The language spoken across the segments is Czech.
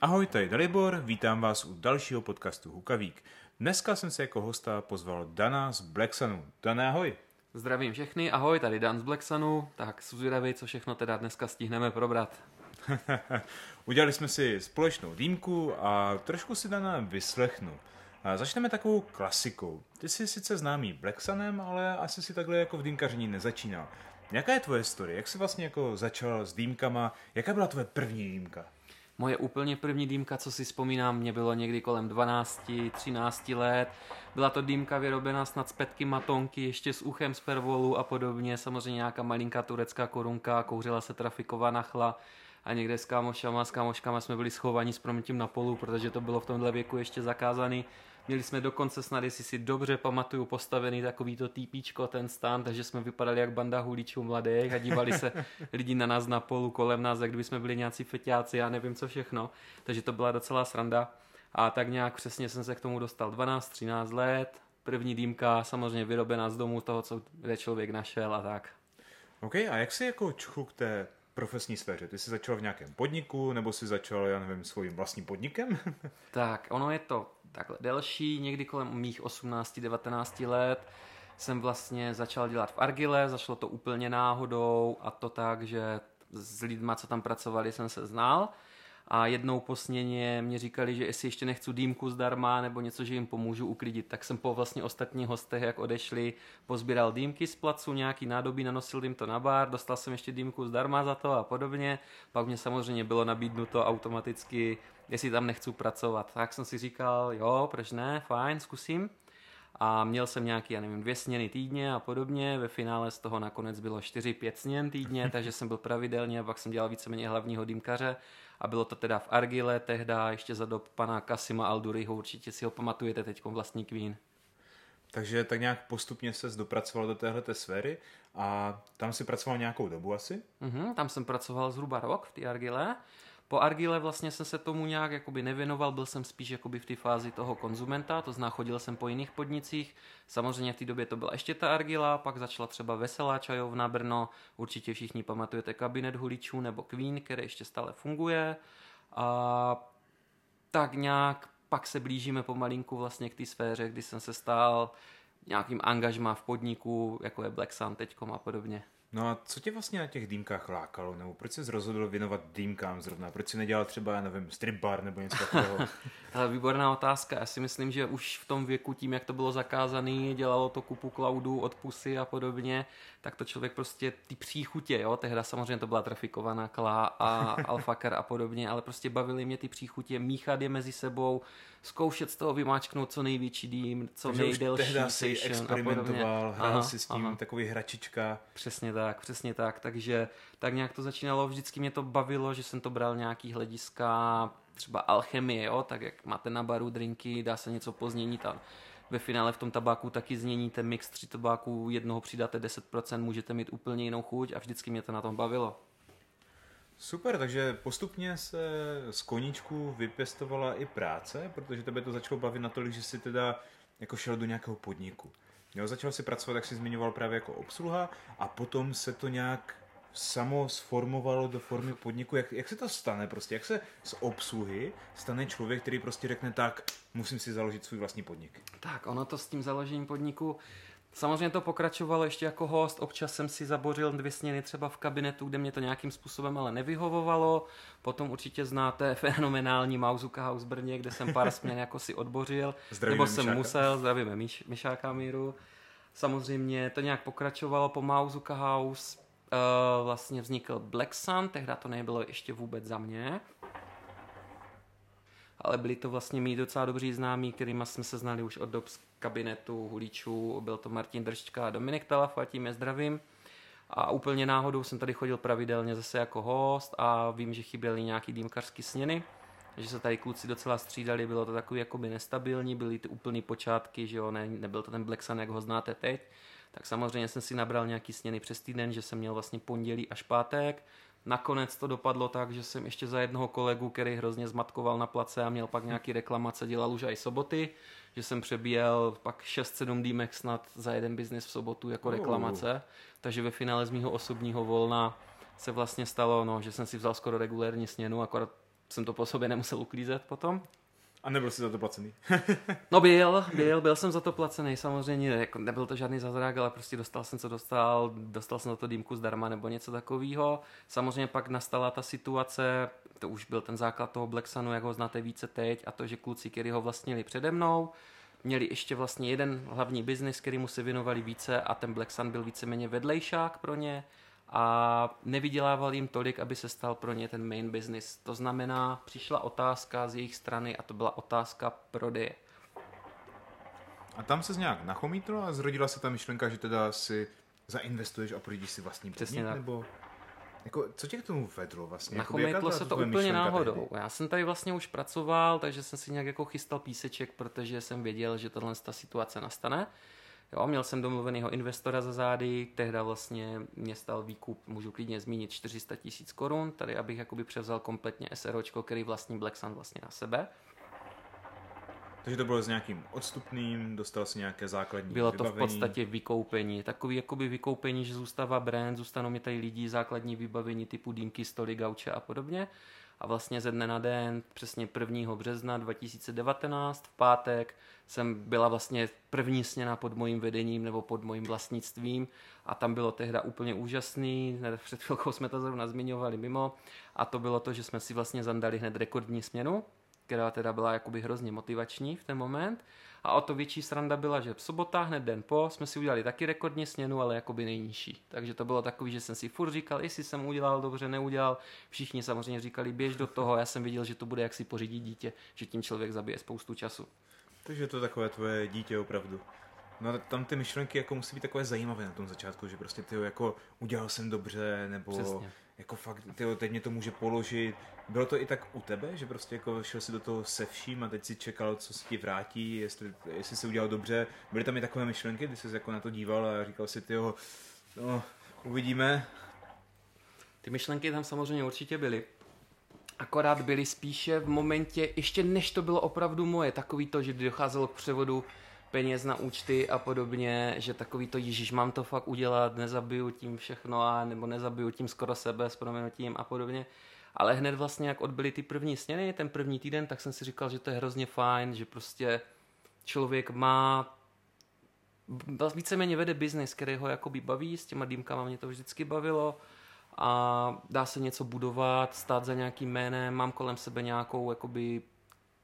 Ahoj, tady Dalibor, vítám vás u dalšího podcastu Hukavík. Dneska jsem se jako hosta pozval Dana z Blacksunu. Dana, ahoj. Zdravím všechny, ahoj, tady Dan z Blacksunu, tak zvědavý, co všechno teda dneska stihneme probrat. Udělali jsme si společnou dýmku a trošku si Dana vyslechnu. A začneme takovou klasikou. Ty jsi sice známý Blacksunem, ale asi si takhle jako v dýmkaření nezačínal. Jaká je tvoje story? Jak jsi vlastně jako začal s dýmkama? Jaká byla tvoje první dýmka? Moje úplně první dýmka, co si vzpomínám, mě bylo někdy kolem 12, 13 let. Byla to dýmka vyrobená snad z petky matonky, ještě s uchem z pervolu a podobně. Samozřejmě nějaká malinká turecká korunka, kouřila se trafiková nachla a někde s kámošama, s kámoškama jsme byli schovaní s promětím na polu, protože to bylo v tomhle věku ještě zakázaný. Měli jsme dokonce snad, jestli si dobře pamatuju, postavený takovýto týpíčko, ten stan, takže jsme vypadali jak banda hulíčů mladých a dívali se lidi na nás na polu, kolem nás, jak kdyby jsme byli nějací feťáci, já nevím co všechno. Takže to byla docela sranda. A tak nějak přesně jsem se k tomu dostal 12-13 let. První dýmka samozřejmě vyrobená z domu toho, co kde člověk našel a tak. OK, a jak jsi jako čuchl k té profesní sféře? Ty jsi začal v nějakém podniku, nebo jsi začal, já nevím, svým vlastním podnikem? tak, ono je to takhle delší, někdy kolem mých 18-19 let jsem vlastně začal dělat v Argile, začalo to úplně náhodou a to tak, že s lidma, co tam pracovali, jsem se znal a jednou po sněně mě říkali, že jestli ještě nechci dýmku zdarma nebo něco, že jim pomůžu uklidit. Tak jsem po vlastně ostatních hostech, jak odešli, pozbíral dýmky z placu, nějaký nádobí, nanosil jim to na bar, dostal jsem ještě dýmku zdarma za to a podobně. Pak mě samozřejmě bylo nabídnuto automaticky, jestli tam nechci pracovat. Tak jsem si říkal, jo, proč ne, fajn, zkusím a měl jsem nějaký, já nevím, dvě směny týdně a podobně. Ve finále z toho nakonec bylo 4-5 směn týdně, takže jsem byl pravidelně a pak jsem dělal víceméně hlavního dýmkaře a bylo to teda v Argile tehda ještě za dob pana Kasima Alduriho, určitě si ho pamatujete teď vlastní Queen. Takže tak nějak postupně se dopracoval do téhle sféry a tam si pracoval nějakou dobu asi? Mm-hmm, tam jsem pracoval zhruba rok v té Argile po Argile vlastně jsem se tomu nějak jakoby nevěnoval, byl jsem spíš jakoby v té fázi toho konzumenta, to znamená chodil jsem po jiných podnicích. Samozřejmě v té době to byla ještě ta Argila, pak začala třeba Veselá čajovna Brno, určitě všichni pamatujete kabinet huličů nebo Queen, který ještě stále funguje. A tak nějak pak se blížíme pomalinku vlastně k té sféře, kdy jsem se stal nějakým angažmá v podniku, jako je Black Sun teďkom a podobně. No a co tě vlastně na těch dýmkách lákalo? Nebo proč jsi rozhodl věnovat dýmkám zrovna? Proč jsi nedělal třeba, já nevím, strip bar nebo něco takového? Ale výborná otázka. Já si myslím, že už v tom věku tím, jak to bylo zakázané, dělalo to kupu cloudu od pusy a podobně, tak to člověk prostě ty příchutě, jo, tehda samozřejmě to byla trafikovaná kla a alfakar a podobně, ale prostě bavily mě ty příchutě, míchat je mezi sebou, zkoušet z toho vymáčknout co největší dým, co Takže nejdelší už tehda si experimentoval, hrál aha, si s tím aha. takový hračička. Přesně tak, přesně tak, takže tak nějak to začínalo, vždycky mě to bavilo, že jsem to bral nějaký hlediska třeba alchemie, jo, tak jak máte na baru drinky, dá se něco pozměnit a ve finále v tom tabáku taky změníte mix tři tabáků, jednoho přidáte 10%, můžete mít úplně jinou chuť a vždycky mě to na tom bavilo. Super, takže postupně se z koníčku vypěstovala i práce, protože tebe to začalo bavit natolik, že si teda jako šel do nějakého podniku. Jo, začal si pracovat, jak jsi zmiňoval, právě jako obsluha a potom se to nějak samo sformovalo do formy podniku. Jak, jak se to stane prostě? Jak se z obsluhy stane člověk, který prostě řekne tak, musím si založit svůj vlastní podnik? Tak, ono to s tím založením podniku Samozřejmě to pokračovalo ještě jako host, občas jsem si zabořil dvě sněny třeba v kabinetu, kde mě to nějakým způsobem ale nevyhovovalo. Potom určitě znáte fenomenální Mauzuka House Brně, kde jsem pár směn jako si odbořil. Zdravíme nebo jsem Mišáka. musel, zdravíme Miš, Mišáka Míru. Samozřejmě to nějak pokračovalo po Mauzuka House. Uh, vlastně vznikl Black Sun, tehdy to nebylo ještě vůbec za mě ale byli to vlastně mý docela dobří známí, kterými jsme se znali už od dob z kabinetu hulíčů. Byl to Martin Držčka a Dominik Talaf, a tím je zdravím. A úplně náhodou jsem tady chodil pravidelně zase jako host a vím, že chyběly nějaký dýmkařský směny, že se tady kluci docela střídali, bylo to takový jakoby nestabilní, byly ty úplný počátky, že jo, ne, nebyl to ten Black Sun, jak ho znáte teď, tak samozřejmě jsem si nabral nějaký směny přes týden, že jsem měl vlastně pondělí až pátek, Nakonec to dopadlo tak, že jsem ještě za jednoho kolegu, který hrozně zmatkoval na place a měl pak nějaký reklamace, dělal už i soboty, že jsem přebíjel pak 6-7 dýmek snad za jeden biznis v sobotu jako reklamace. Uh. Takže ve finále z mého osobního volna se vlastně stalo, no, že jsem si vzal skoro regulérní směnu, akorát jsem to po sobě nemusel uklízet potom. A nebyl jsi za to placený? no byl, byl, byl jsem za to placený, samozřejmě, jako nebyl to žádný zázrak, ale prostě dostal jsem, co dostal, dostal jsem za to dýmku zdarma nebo něco takového. Samozřejmě pak nastala ta situace, to už byl ten základ toho Black Sunu, jak ho znáte více teď, a to, že kluci, kteří ho vlastnili přede mnou, měli ještě vlastně jeden hlavní biznis, který mu se věnovali více a ten Black Sun byl víceméně vedlejšák pro ně a nevydělával jim tolik, aby se stal pro ně ten main business. To znamená, přišla otázka z jejich strany a to byla otázka prodeje. A tam se nějak nachomítlo a zrodila se ta myšlenka, že teda si zainvestuješ a pořídíš si vlastní podnik, Přesně tak. nebo... Jako, co tě k tomu vedlo vlastně? Nachomítlo se to úplně náhodou. Tehdy? Já jsem tady vlastně už pracoval, takže jsem si nějak jako chystal píseček, protože jsem věděl, že tohle ta situace nastane. Jo, měl jsem domluvenýho investora za zády, tehda vlastně mě stal výkup, můžu klidně zmínit, 400 tisíc korun, tady abych jakoby převzal kompletně SROčko, který vlastní Black Sun vlastně na sebe. Takže to bylo s nějakým odstupným, dostal si nějaké základní Bylo vybavení. to v podstatě vykoupení. Takový jakoby vykoupení, že zůstává brand, zůstanou mi tady lidi základní vybavení typu dýmky, stoly, gauče a podobně. A vlastně ze dne na den, přesně 1. března 2019, v pátek, jsem byla vlastně první směna pod mojím vedením nebo pod mojím vlastnictvím a tam bylo tehda úplně úžasný, před chvilkou jsme to zrovna zmiňovali mimo a to bylo to, že jsme si vlastně zandali hned rekordní směnu, která teda byla jakoby hrozně motivační v ten moment. A o to větší sranda byla, že v sobota hned den po jsme si udělali taky rekordně směnu, ale jakoby nejnižší. Takže to bylo takový, že jsem si furt říkal, jestli jsem udělal dobře, neudělal. Všichni samozřejmě říkali, běž do toho. Já jsem viděl, že to bude jak si pořídit dítě, že tím člověk zabije spoustu času. Takže to takové tvoje dítě opravdu. No tam ty myšlenky jako musí být takové zajímavé na tom začátku, že prostě ty jako udělal jsem dobře, nebo Přesně jako fakt, tyjo, teď mě to může položit. Bylo to i tak u tebe, že prostě jako šel si do toho se vším a teď si čekal, co si ti vrátí, jestli, jestli se udělal dobře. Byly tam i takové myšlenky, kdy jsi jako na to díval a říkal si, tyjo, no, uvidíme. Ty myšlenky tam samozřejmě určitě byly. Akorát byly spíše v momentě, ještě než to bylo opravdu moje, takový to, že docházelo k převodu peněz na účty a podobně, že takový to Ježíš, mám to fakt udělat, nezabiju tím všechno a nebo nezabiju tím skoro sebe s proměnutím a podobně. Ale hned vlastně, jak odbyly ty první směny, ten první týden, tak jsem si říkal, že to je hrozně fajn, že prostě člověk má víceméně vede biznis, který ho jakoby baví, s těma dýmkama mě to vždycky bavilo a dá se něco budovat, stát za nějakým jménem, mám kolem sebe nějakou jakoby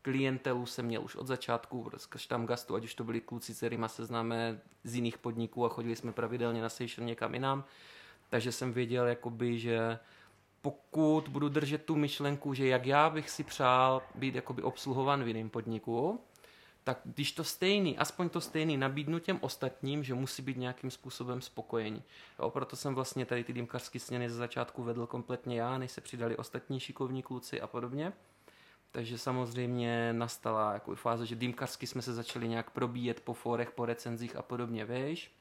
klientelu jsem měl už od začátku z gastu, ať už to byli kluci, s kterými se známe z jiných podniků a chodili jsme pravidelně na session někam jinam. Takže jsem věděl, jakoby, že pokud budu držet tu myšlenku, že jak já bych si přál být jakoby obsluhovan v jiném podniku, tak když to stejný, aspoň to stejný nabídnu těm ostatním, že musí být nějakým způsobem spokojení. Jo, proto jsem vlastně tady ty dýmkařské směny ze začátku vedl kompletně já, než se přidali ostatní šikovní kluci a podobně. Takže samozřejmě nastala jako fáze, že dýmkařsky jsme se začali nějak probíjet po forech, po recenzích a podobně, víš.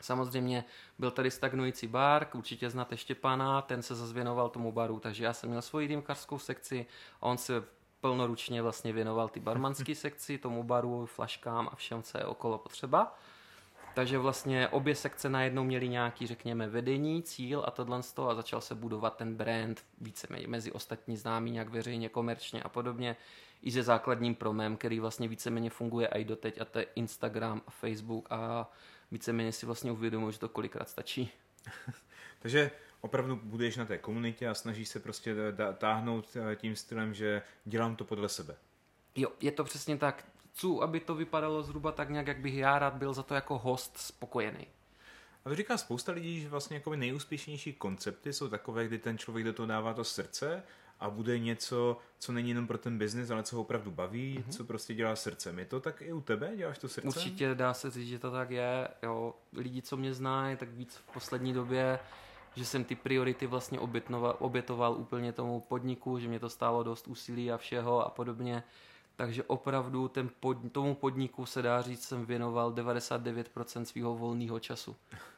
Samozřejmě byl tady stagnující bar, určitě znáte Štěpána, ten se zase věnoval tomu baru, takže já jsem měl svoji dýmkařskou sekci a on se plnoručně vlastně věnoval ty barmanské sekci, tomu baru, flaškám a všem, co je okolo potřeba. Takže vlastně obě sekce najednou měly nějaký, řekněme, vedení, cíl a tohle z toho a začal se budovat ten brand více mezi ostatní známí, nějak veřejně, komerčně a podobně. I se základním promem, který vlastně víceméně funguje i doteď a to je Instagram a Facebook a víceméně si vlastně uvědomuji, že to kolikrát stačí. Takže opravdu budeš na té komunitě a snažíš se prostě táhnout eh, tím stylem, že dělám to podle sebe. Jo, je to přesně tak chci, aby to vypadalo zhruba tak nějak, jak bych já rád byl za to jako host spokojený. A to říká spousta lidí, že vlastně jako nejúspěšnější koncepty jsou takové, kdy ten člověk do toho dává to srdce a bude něco, co není jenom pro ten biznis, ale co ho opravdu baví, mm-hmm. co prostě dělá srdcem. Je to tak i u tebe? Děláš to srdcem? Určitě dá se říct, že to tak je. Jo. Lidi, co mě znají, tak víc v poslední době, že jsem ty priority vlastně obětoval, obětoval úplně tomu podniku, že mě to stálo dost úsilí a všeho a podobně takže opravdu ten pod, tomu podniku se dá říct, jsem věnoval 99% svého volného času.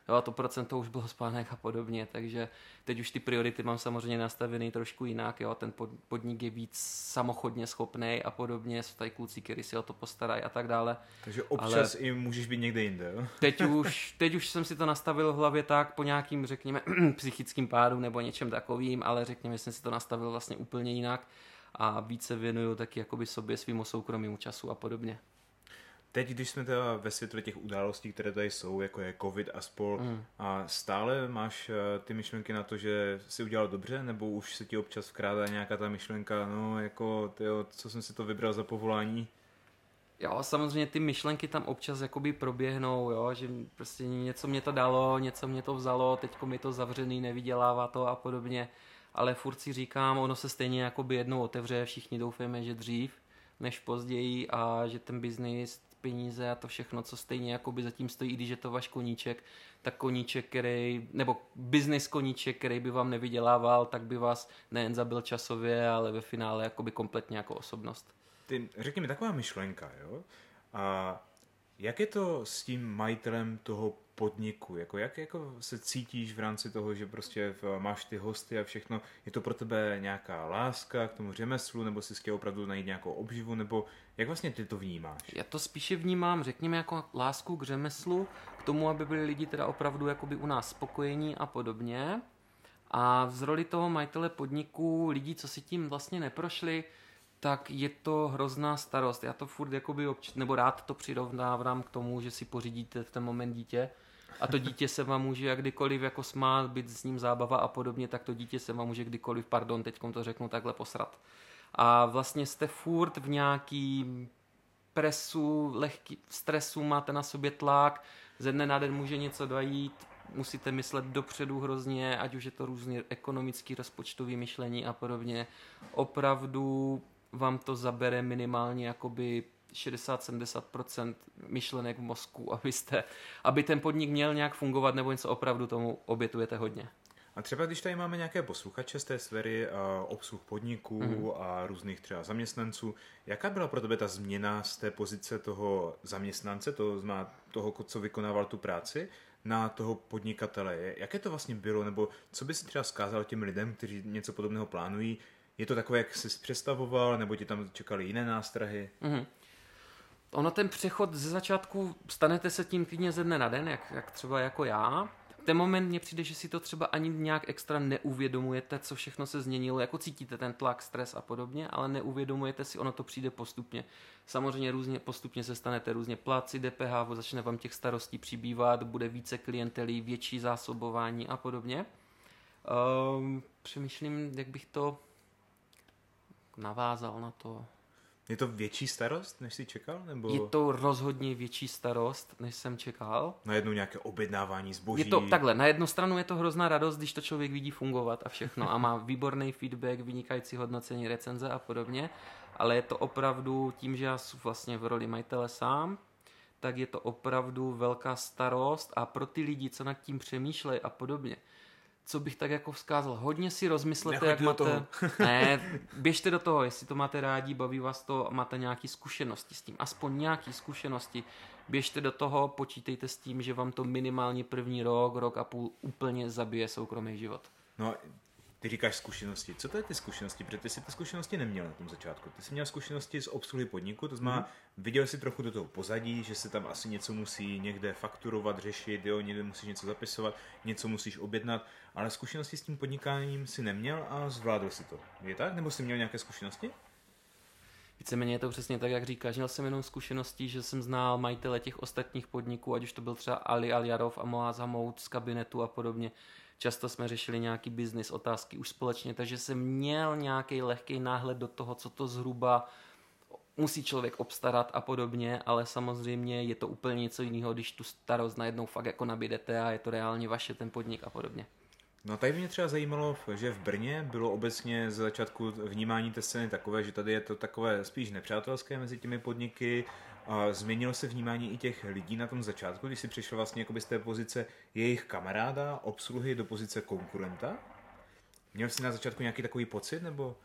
Jo, a to procento už bylo spánek a podobně, takže teď už ty priority mám samozřejmě nastavený trošku jinak, jo, ten pod, podnik je víc samochodně schopný a podobně, jsou tady kluci, kteří si o to postarají a tak dále. Takže občas Ale i můžeš být někde jinde, jo? Teď už, teď už jsem si to nastavil v hlavě tak po nějakým, řekněme, psychickým pádu nebo něčem takovým, ale řekněme, jsem si to nastavil vlastně úplně jinak a více věnuju taky jakoby sobě, svýmu soukromému času a podobně. Teď, když jsme teda ve světle těch událostí, které tady jsou, jako je covid a spol, mm. a stále máš eh, ty myšlenky na to, že si udělal dobře, nebo už se ti občas vkrádá nějaká ta myšlenka, no jako, tyjo, co jsem si to vybral za povolání? Jo, samozřejmě ty myšlenky tam občas jakoby proběhnou, jo, že prostě něco mě to dalo, něco mě to vzalo, teď mi to zavřený, nevydělává to a podobně, ale furt si říkám, ono se stejně jakoby jednou otevře, všichni doufejme, že dřív než později a že ten biznis, peníze a to všechno, co stejně jakoby zatím stojí, i když je to váš koníček, tak koníček, který, nebo business koníček, který by vám nevydělával, tak by vás nejen zabil časově, ale ve finále jakoby kompletně jako osobnost ty, řekni mi, taková myšlenka, jo? A jak je to s tím majitelem toho podniku? Jako, jak jako se cítíš v rámci toho, že prostě máš ty hosty a všechno? Je to pro tebe nějaká láska k tomu řemeslu, nebo si chtěl opravdu najít nějakou obživu, nebo jak vlastně ty to vnímáš? Já to spíše vnímám, řekněme, jako lásku k řemeslu, k tomu, aby byli lidi teda opravdu jakoby u nás spokojení a podobně. A z roli toho majitele podniku, lidí, co si tím vlastně neprošli, tak je to hrozná starost. Já to furt jakoby obč- nebo rád to přirovnávám k tomu, že si pořídíte v ten moment dítě a to dítě se vám může kdykoliv jako smát, být s ním zábava a podobně, tak to dítě se vám může kdykoliv, pardon, teď to řeknu takhle posrat. A vlastně jste furt v nějaký presu, lehký stresu, máte na sobě tlak, ze dne na den může něco dojít, musíte myslet dopředu hrozně, ať už je to různě ekonomický, rozpočtový myšlení a podobně. Opravdu vám to zabere minimálně jakoby 60-70% myšlenek v mozku, abyste, aby ten podnik měl nějak fungovat nebo něco opravdu tomu obětujete hodně. A třeba když tady máme nějaké posluchače z té sféry uh, obsluh podniků mm. a různých třeba zaměstnanců, jaká byla pro tebe ta změna z té pozice toho zaměstnance, toho, znamená toho, co vykonával tu práci, na toho podnikatele? Jaké to vlastně bylo, nebo co by si třeba zkázal těm lidem, kteří něco podobného plánují, je to takové, jak jsi představoval, nebo ti tam čekali jiné nástrahy? Mm-hmm. Ono ten přechod ze začátku, stanete se tím klidně ze dne na den, jak, jak třeba jako já. Ten moment mně přijde, že si to třeba ani nějak extra neuvědomujete, co všechno se změnilo, jako cítíte ten tlak, stres a podobně, ale neuvědomujete si, ono to přijde postupně. Samozřejmě různě postupně se stanete různě pláci DPH, začne vám těch starostí přibývat, bude více klientelí, větší zásobování a podobně. Um, přemýšlím, jak bych to navázal na to. Je to větší starost, než jsi čekal? Nebo... Je to rozhodně větší starost, než jsem čekal. Na jednu nějaké objednávání zboží. Je to takhle, na jednu stranu je to hrozná radost, když to člověk vidí fungovat a všechno a má výborný feedback, vynikající hodnocení recenze a podobně, ale je to opravdu tím, že já jsem vlastně v roli majitele sám, tak je to opravdu velká starost a pro ty lidi, co nad tím přemýšlejí a podobně, co bych tak jako vzkázal. Hodně si rozmyslete, jak máte... Ne, běžte do toho, jestli to máte rádi, baví vás to a máte nějaké zkušenosti s tím. Aspoň nějaké zkušenosti. Běžte do toho, počítejte s tím, že vám to minimálně první rok, rok a půl úplně zabije soukromý život. No, ty říkáš zkušenosti. Co to je ty zkušenosti? Protože ty jsi ty zkušenosti neměl na tom začátku. Ty jsi měl zkušenosti z obsluhy podniku, to znamená, mm-hmm. viděl jsi trochu do toho pozadí, že se tam asi něco musí někde fakturovat, řešit, jo, někde musíš něco zapisovat, něco musíš objednat, ale zkušenosti s tím podnikáním si neměl a zvládl si to. Je tak? Nebo jsi měl nějaké zkušenosti? Víceméně je to přesně tak, jak říkáš. Měl jsem jenom zkušenosti, že jsem znal majitele těch ostatních podniků, ať už to byl třeba Ali Aljarov a Moaz Hamout z kabinetu a podobně. Často jsme řešili nějaký business otázky už společně, takže jsem měl nějaký lehký náhled do toho, co to zhruba musí člověk obstarat a podobně, ale samozřejmě je to úplně něco jiného, když tu starost najednou fakt jako nabídete a je to reálně vaše ten podnik a podobně. No tady mě třeba zajímalo, že v Brně bylo obecně z začátku vnímání té scény takové, že tady je to takové spíš nepřátelské mezi těmi podniky, změnilo se vnímání i těch lidí na tom začátku, když si přišel vlastně z té pozice jejich kamaráda, obsluhy do pozice konkurenta? Měl jsi na začátku nějaký takový pocit, nebo?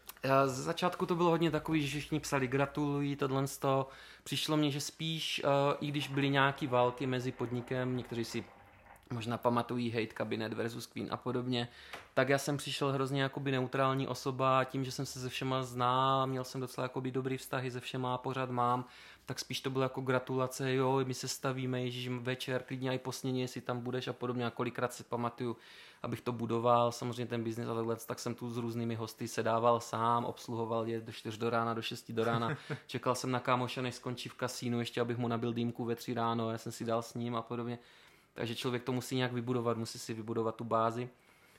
Z začátku to bylo hodně takový, že všichni psali gratulují, tohle toho. Přišlo mně, že spíš, uh, i když byly nějaké války mezi podnikem, někteří si možná pamatují Hate Cabinet versus Queen a podobně, tak já jsem přišel hrozně jakoby neutrální osoba, tím, že jsem se se všema znal, měl jsem docela jakoby dobrý vztahy se všema, pořád mám, tak spíš to bylo jako gratulace, jo, my se stavíme, ježíš, večer, klidně i posnění, jestli tam budeš a podobně, a kolikrát si pamatuju, abych to budoval, samozřejmě ten biznis a takhle, tak jsem tu s různými hosty sedával sám, obsluhoval je do 4 do rána, do 6 do rána, čekal jsem na kámoše, než skončí v kasínu, ještě abych mu nabil dýmku ve 3 ráno, já jsem si dal s ním a podobně. Takže člověk to musí nějak vybudovat, musí si vybudovat tu bázi.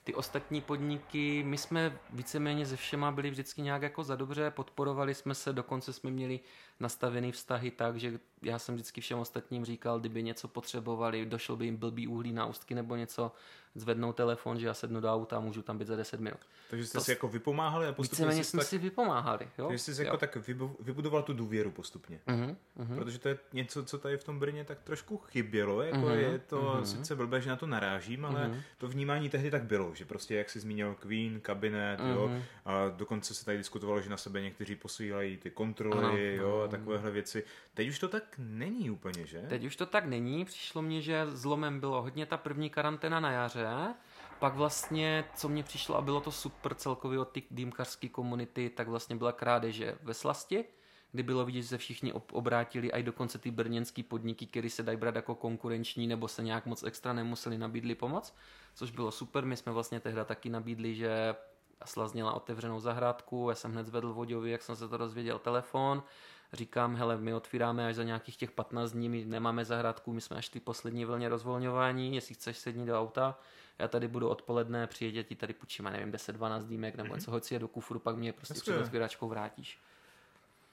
Ty ostatní podniky, my jsme víceméně ze všema byli vždycky nějak jako za dobře, podporovali jsme se, dokonce jsme měli nastavený vztahy tak, že já jsem vždycky všem ostatním říkal, kdyby něco potřebovali, došlo by jim blbý uhlí na ústky nebo něco, zvednou telefon, že já sednu do auta a můžu tam být za 10 minut. Takže jste To si jako vypomáhali a postupně Víceméně jsme tak, si vypomáhali. Jo? takže jsi si jo. jako tak vybu- vybudoval tu důvěru postupně. Mhm, mhm. Protože to je něco, co tady v tom Brně tak trošku chybělo. Jako Mhm, Je to mhm. sice blbé, že na to narážím, ale Mhm. to vnímání tehdy tak bylo, že prostě, jak jsi zmínil Queen, kabinet, jo, Mhm. a dokonce se tady diskutovalo, že na sebe někteří posílají ty kontroly, Ano, jo. A takovéhle věci. Teď už to tak není úplně, že? Teď už to tak není, přišlo mně, že zlomem bylo hodně ta první karanténa na jaře, pak vlastně, co mně přišlo a bylo to super celkově od té dýmkařské komunity, tak vlastně byla krádeže ve Slasti, kdy bylo vidět, že se všichni ob- obrátili, a i dokonce ty brněnský podniky, které se dají brát jako konkurenční, nebo se nějak moc extra nemuseli nabídli pomoc, což bylo super. My jsme vlastně tehda taky nabídli, že Slaz měla otevřenou zahrádku, já jsem hned zvedl Voďovi, jak jsem se to dozvěděl, telefon, říkám, hele, my otvíráme až za nějakých těch 15 dní, my nemáme zahrádku, my jsme až ty poslední vlně rozvolňování, jestli chceš sedni do auta, já tady budu odpoledne, přijedě ti tady půjčím, já nevím, 10-12 dýmek nebo něco, hoď si je do kufru, pak mě prostě Hezké. před otvíračkou vrátíš.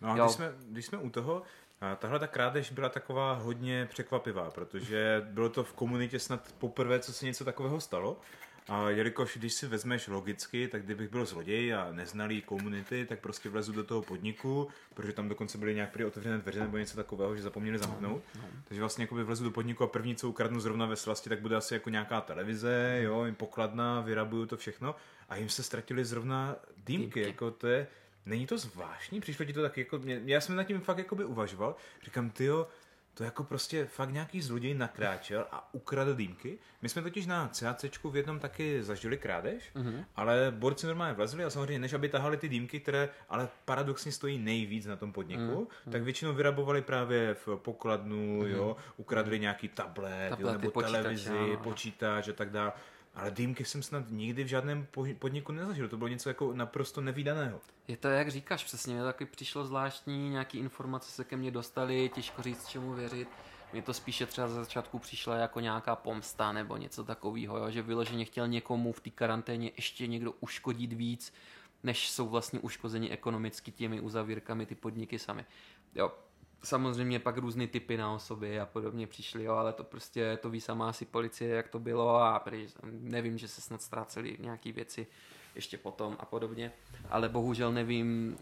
No a Jo. když jsme, když jsme u toho, a tahle ta krádež byla taková hodně překvapivá, protože bylo to v komunitě snad poprvé, co se něco takového stalo. A jelikož když si vezmeš logicky, tak kdybych byl zloděj a neznalý komunity, tak prostě vlezu do toho podniku, protože tam dokonce byly nějak prý otevřené dveře nebo něco takového, že zapomněli zamknout. Takže vlastně jakoby vlezu do podniku a první, co ukradnu zrovna ve slasti, tak bude asi jako nějaká televize, jo, jim pokladna, vyrabuju to všechno. A jim se ztratili zrovna dýmky, Dýmky. jako to je, Není to zvláštní? Přišlo ti to tak jako, mě, já jsem nad tím fakt jakoby uvažoval. Říkám, tyjo, to jako prostě fakt nějaký zloděj nakráčel a ukradl dýmky. My jsme totiž na CACčku v jednom taky zažili krádež, mm-hmm. ale borci normálně vlezli a samozřejmě než aby tahali ty dýmky, které ale paradoxně stojí nejvíc na tom podniku, mm-hmm. tak většinou vyrabovali právě v pokladnu, mm-hmm. jo, ukradli nějaký tablet, jo, Tablety, nebo počítače, televizi, počítač a tak dále. Ale dýmky jsem snad nikdy v žádném po- podniku nezažil. To bylo něco jako naprosto nevýdaného. Je to, jak říkáš, přesně, mě taky přišlo zvláštní, nějaký informace se ke mně dostaly, těžko říct, čemu věřit. Mně to spíše třeba za začátku přišla jako nějaká pomsta nebo něco takového, že vyloženě chtěl někomu v té karanténě ještě někdo uškodit víc, než jsou vlastně uškozeni ekonomicky těmi uzavírkami ty podniky sami. Jo, samozřejmě pak různé typy na osoby a podobně přišly, jo, ale to prostě, to ví sama asi policie, jak to bylo a prý, nevím, že se snad ztrácely nějaké věci ještě potom a podobně, ale bohužel nevím,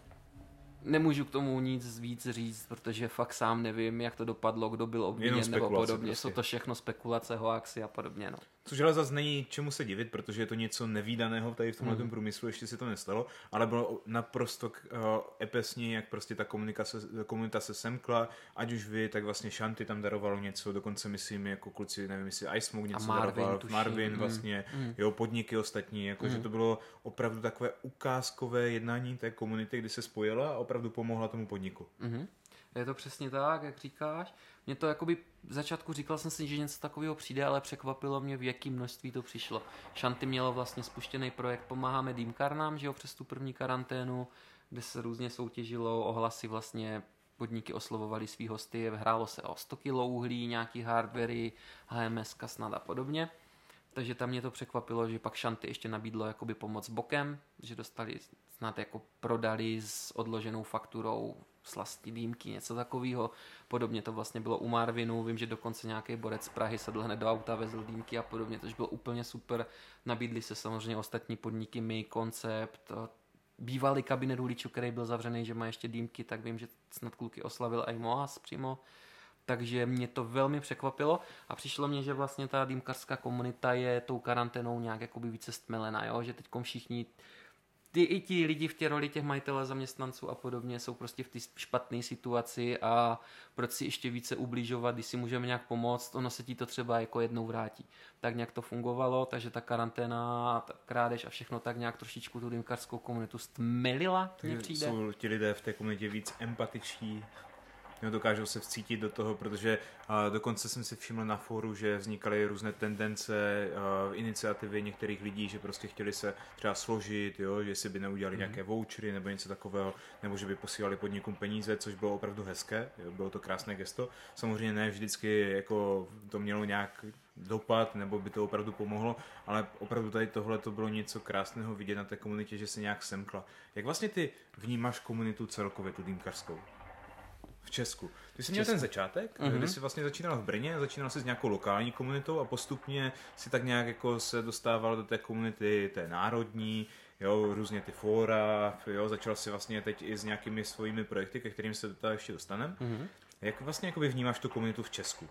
nemůžu k tomu nic víc říct, protože fakt sám nevím, jak to dopadlo, kdo byl obviněn nebo podobně. prostě. Jsou to všechno spekulace, hoaxy a podobně. No. Což ale zase není čemu se divit, protože je to něco nevýdaného tady v tomhle mm. průmyslu, ještě se to nestalo, ale bylo naprosto uh, epesní, jak prostě ta komunikace, komunita se semkla, ať už vy, tak vlastně Shanty tam darovalo něco, dokonce myslím, jako kluci, nevím, jestli Ice Smoke něco Marvin, daroval, tuším, Marvin mm, vlastně, mm. jo, podniky ostatní, jako že to bylo opravdu takové ukázkové jednání té komunity, kdy se spojila a opravdu pomohla tomu podniku. Mhm. Je to přesně tak, jak říkáš. Mě to jakoby v začátku říkal jsem si, že něco takového přijde, ale překvapilo mě, v jakém množství to přišlo. Shanty mělo vlastně spuštěný projekt Pomáháme dýmkarnám, že jo, přes tu první karanténu, kde se různě soutěžilo, ohlasy vlastně podniky oslovovali svý hosty, hrálo se o 100 kg uhlí, nějaký hardwary, HMS snad a podobně. Takže tam mě to překvapilo, že pak Shanty ještě nabídlo jakoby pomoc bokem, že dostali, snad jako prodali s odloženou fakturou slastí dýmky, něco takového. Podobně to vlastně bylo u Marvinu, vím, že dokonce nějaký borec z Prahy sedl hned do auta, vezl dýmky a podobně, což bylo úplně super. Nabídli se samozřejmě ostatní podniky, my, koncept, bývalý kabinet Huličů, který byl zavřený, že má ještě dýmky, tak vím, že snad kluky oslavil i Moas přímo. Takže mě to velmi překvapilo a přišlo mě, že vlastně ta dýmkařská komunita je tou karanténou nějak jakoby více stmelená, jo? že teď všichni ty, i ti lidi v té roli těch majitele zaměstnanců a podobně jsou prostě v té špatné situaci a proč si ještě více ubližovat, když si můžeme nějak pomoct, ono se ti to třeba jako jednou vrátí. Tak nějak to fungovalo, takže ta karanténa, ta krádež a všechno tak nějak trošičku tu dýmkařskou komunitu stmelila, mně přijde. Jsou ti lidé v té komunitě víc empatičtí, dokážou se vcítit do toho, protože a dokonce jsem si všiml na fóru, že vznikaly různé tendence, a, iniciativy některých lidí, že prostě chtěli se třeba složit, jo, že si by neudělali mm-hmm. nějaké vouchery nebo něco takového, nebo že by posílali podnikům peníze, což bylo opravdu hezké, jo, bylo to krásné gesto. Samozřejmě ne vždycky jako to mělo nějak dopad, nebo by to opravdu pomohlo, ale opravdu tady tohle to bylo něco krásného vidět na té komunitě, že se nějak semkla. Jak vlastně ty vnímáš komunitu celkově, tu dýmkařskou? V Česku. Ty jsi měl ten začátek, mm-hmm. kdy jsi vlastně začínal v Brně, začínal jsi s nějakou lokální komunitou a postupně si tak nějak jako se dostával do té komunity, té národní, jo, různě ty fóra, jo, začal si vlastně teď i s nějakými svými projekty, ke kterým se do toho ještě dostaneme. Mm-hmm. Jak vlastně jakoby vnímáš tu komunitu v Česku?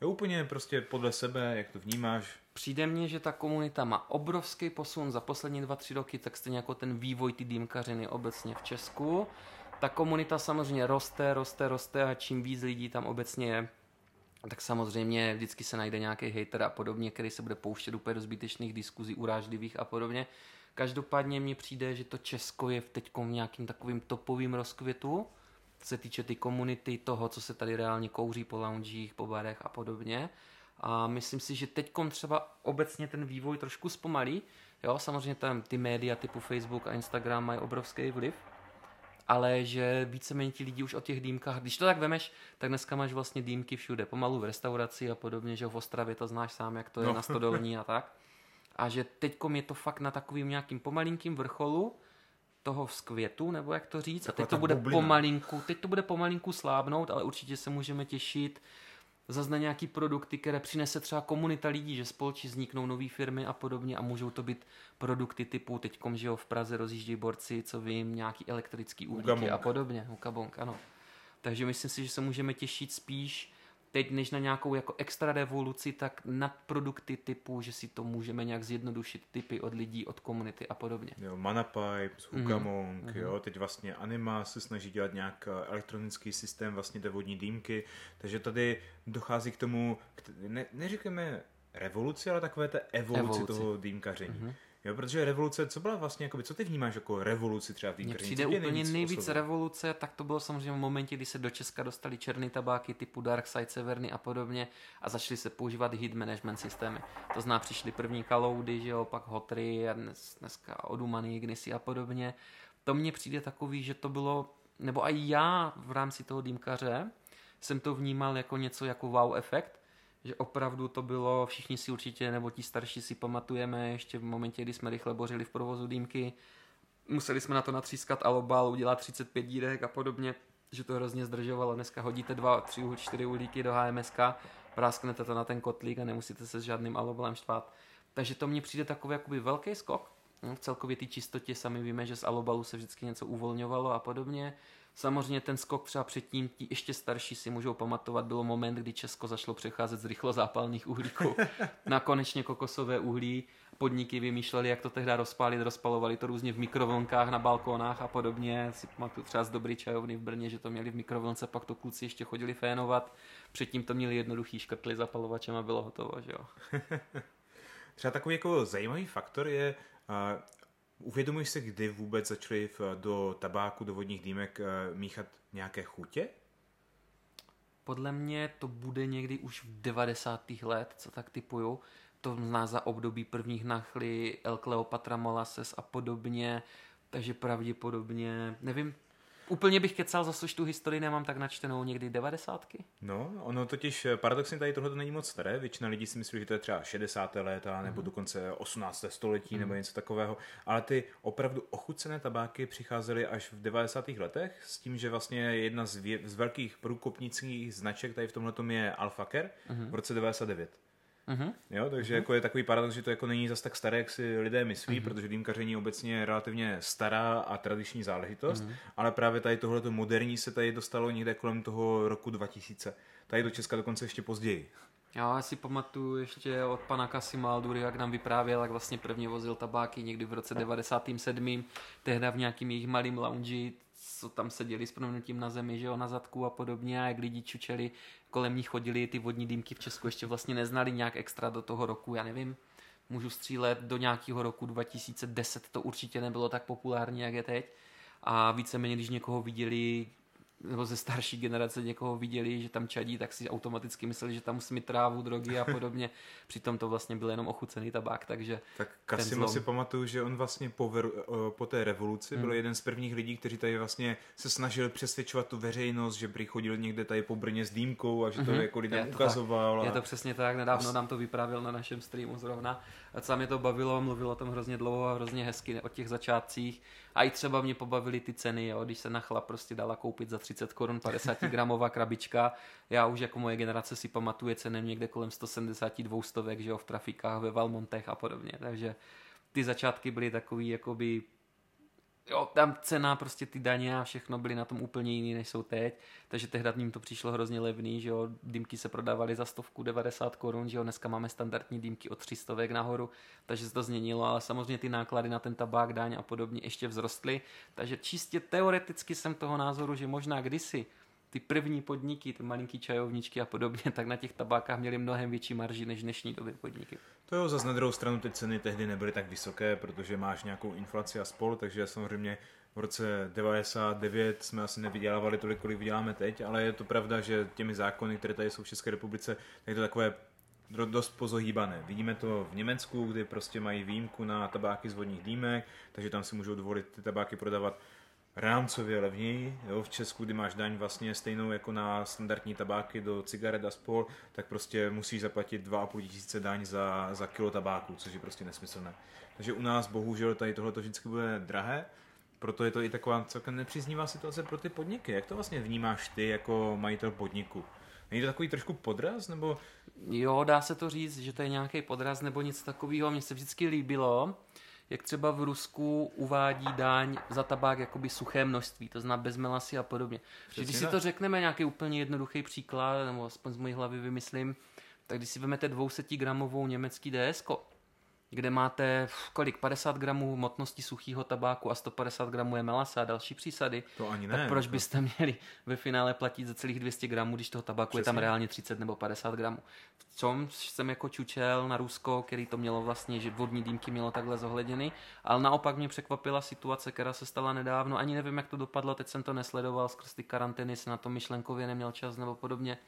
Jo, úplně prostě podle sebe, jak to vnímáš? Přijde mně, že ta komunita má obrovský posun za poslední dva, tři roky, tak stejně jako ten vývoj ty dýmkařiny obecně v Česku ta komunita samozřejmě roste, roste, roste a čím víc lidí tam obecně je, tak samozřejmě vždycky se najde nějaký hater a podobně, který se bude pouštět úplně do zbytečných diskuzí, urážlivých a podobně. Každopádně mně přijde, že to Česko je teď v nějakým takovým topovým rozkvětu, co se týče ty komunity, toho, co se tady reálně kouří po loungích, po barech a podobně. A myslím si, že teď třeba obecně ten vývoj trošku zpomalí. Jo, samozřejmě tam ty média typu Facebook a Instagram mají obrovský vliv, ale že víceméně ti lidi už o těch dýmkách, když to tak vemeš, tak dneska máš vlastně dýmky všude, pomalu v restauraci a podobně, že v Ostravě to znáš sám, jak to je no. na stodolní a tak. A že teďkom je to fakt na takovým nějakým pomalinkým vrcholu, toho vzkvětu, nebo jak to říct. Taková a teď to bude bublina. pomalinku, teď to bude pomalinku slábnout, ale určitě se můžeme těšit zase na nějaký produkty, které přinese třeba komunita lidí, že společně vzniknou nové firmy a podobně a můžou to být produkty typu teďkom, že jo, v Praze rozjíždějí borci, co vím, nějaký elektrický uhlíky a podobně. Ukabong, ano. Takže myslím si, že se můžeme těšit spíš teď než na nějakou jako extra revoluci, tak nad produkty typu, že si to můžeme nějak zjednodušit typy od lidí, od komunity a podobně. Jo, Manapipe, Hukamong, mm-hmm. jo, teď vlastně Anima se snaží dělat nějak eh, elektronický systém vlastně té vodní dýmky, takže tady dochází k tomu, ne, neříkáme revoluci, ale takové té evoluci, evoluci. toho dýmkaření. Mm-hmm. Jo, protože revoluce, co byla vlastně, jakoby, co ty vnímáš jako revoluci třeba v té přijde úplně nejvíc, nejvíc revoluce, tak to bylo samozřejmě v momentě, kdy se do Česka dostali černé tabáky typu Darkside, Severny a podobně a začaly se používat hit management systémy. To zná, přišly první kaloudy, že jo, pak Hotry a dnes, dneska Odumany, Ignisy a podobně. To mně přijde takový, že to bylo, nebo i já v rámci toho dýmkaře jsem to vnímal jako něco jako wow efekt, že opravdu to bylo, všichni si určitě, nebo ti starší si pamatujeme, ještě v momentě, kdy jsme rychle bořili v provozu dýmky, museli jsme na to natřískat alobal, udělat 35 dírek a podobně, že to hrozně zdržovalo. Dneska hodíte dva, tři, čtyři uhlíky do HMSK, prásknete to na ten kotlík a nemusíte se s žádným alobalem štvát. Takže to mně přijde takový jakoby velký skok. V celkově ty čistotě sami víme, že z alobalu se vždycky něco uvolňovalo a podobně. Samozřejmě ten skok třeba předtím, ti ještě starší si můžou pamatovat, bylo moment, kdy Česko zašlo přecházet z rychlozápalných uhlíků na konečně kokosové uhlí. Podniky vymýšleli, jak to tehdy rozpálit, rozpalovali to různě v mikrovlnkách, na balkónách a podobně. Si pamatuju třeba z dobrý čajovny v Brně, že to měli v mikrovlnce, pak to kluci ještě chodili fénovat. Předtím to měli jednoduchý škrtli zapalovačem a bylo hotovo, že jo. třeba takový jako zajímavý faktor je, Uvědomuješ se, kdy vůbec začali v, do tabáku, do vodních dýmek eh, míchat nějaké chutě? Podle mě to bude někdy už v 90. let, co tak typuju. To zná za období prvních nachly, El Cleopatra Molasses a podobně. Takže pravděpodobně, nevím, Úplně bych kecal, zase už tu historii nemám tak načtenou někdy devadesátky. No, ono totiž eh, paradoxně tady tohle to není moc staré. Většina lidí si myslí, že to je třeba 60. léta nebo mm. dokonce 18. století mm. nebo něco takového. Ale ty opravdu ochucené tabáky přicházely až v 90. letech s tím, že vlastně jedna z, vě- z velkých průkopnických značek tady v tomhle je Alfaker mm. v roce 99. Uh-huh. Jo, takže uh-huh. jako je takový paradox, že to jako není zas tak staré, jak si lidé myslí, uh-huh. protože dýmkaření obecně je relativně stará a tradiční záležitost, uh-huh. ale právě tady tohleto moderní se tady dostalo někde kolem toho roku 2000. Tady do Česka dokonce ještě později. Já si pamatuju ještě od pana Kasimaldury, jak nám vyprávěl, jak vlastně prvně vozil tabáky někdy v roce 97. Tehdy v nějakým jejich malým lounge, co tam seděli s proměnutím na zemi, že jo, na zadku a podobně a jak lidi čučeli, kolem nich chodili ty vodní dýmky v Česku ještě vlastně neznali nějak extra do toho roku, já nevím, můžu střílet do nějakého roku 2010, to určitě nebylo tak populární, jak je teď. A víceméně, když někoho viděli, nebo ze starší generace někoho viděli, že tam čadí, tak si automaticky mysleli, že tam musí mít trávu, drogy a podobně. Přitom to vlastně byl jenom ochucený tabák, takže Tak Kasima si pamatuju, že on vlastně po, po té revoluci hmm. byl jeden z prvních lidí, kteří tady vlastně se snažili přesvědčovat tu veřejnost, že prý chodil někde tady po Brně s dýmkou a že to hmm. jako lidem je to ukazoval. Tak. A... Je to přesně tak, nedávno nám to vyprávěl na našem streamu zrovna. A co mě to bavilo, mluvil o tom hrozně dlouho a hrozně hezky o těch začátcích. A i třeba mě pobavily ty ceny, jo, když se na chlap prostě dala koupit za 30 korun 50 gramová krabička. Já už jako moje generace si pamatuje cenem někde kolem 172 stovek, že jo, v trafikách, ve Valmontech a podobně. Takže ty začátky byly takový jakoby jo, tam cena, prostě ty daně a všechno byly na tom úplně jiný, než jsou teď. Takže tehdy ním to přišlo hrozně levný, že jo, dýmky se prodávaly za stovku 90 korun, že jo, dneska máme standardní dýmky od 300 nahoru, takže se to změnilo, ale samozřejmě ty náklady na ten tabák, daň a podobně ještě vzrostly. Takže čistě teoreticky jsem toho názoru, že možná kdysi ty první podniky, ty malinký čajovničky a podobně, tak na těch tabákách měli mnohem větší marži než dnešní doby podniky. To jo, zase na druhou stranu ty ceny tehdy nebyly tak vysoké, protože máš nějakou inflaci a spol, takže samozřejmě v roce 99 jsme asi nevydělávali tolik, kolik vyděláme teď, ale je to pravda, že těmi zákony, které tady jsou v České republice, tak je to takové dost pozohýbané. Vidíme to v Německu, kdy prostě mají výjimku na tabáky z vodních dýmek, takže tam si můžou dovolit ty tabáky prodávat rámcově levněji. Jo? V Česku, kdy máš daň vlastně stejnou jako na standardní tabáky do cigaret a spol, tak prostě musíš zaplatit 2,5 tisíce daň za, za kilo tabáku, což je prostě nesmyslné. Takže u nás bohužel tady tohle to vždycky bude drahé, proto je to i taková celkem nepříznivá situace pro ty podniky. Jak to vlastně vnímáš ty jako majitel podniku? Není to takový trošku podraz, nebo? Jo, dá se to říct, že to je nějaký podraz nebo nic takového. Mně se vždycky líbilo, jak třeba v Rusku uvádí daň za tabák jakoby suché množství, to znamená bez melasy a podobně. Přesně když si to řekneme, nějaký úplně jednoduchý příklad, nebo aspoň z mojí hlavy vymyslím, tak když si vezmete 200 gramovou německý DSK, kde máte kolik, 50 gramů hmotnosti suchého tabáku a 150 gramů je melasa a další přísady, to ani ne, tak proč byste měli ve finále platit za celých 200 gramů, když toho tabáku Přesně. je tam reálně 30 nebo 50 gramů. V čem jsem jako čučel na Rusko, který to mělo vlastně, že vodní dýmky mělo takhle zohledněny, ale naopak mě překvapila situace, která se stala nedávno, ani nevím, jak to dopadlo, teď jsem to nesledoval, skrz ty karantény se na to myšlenkově neměl čas nebo podobně.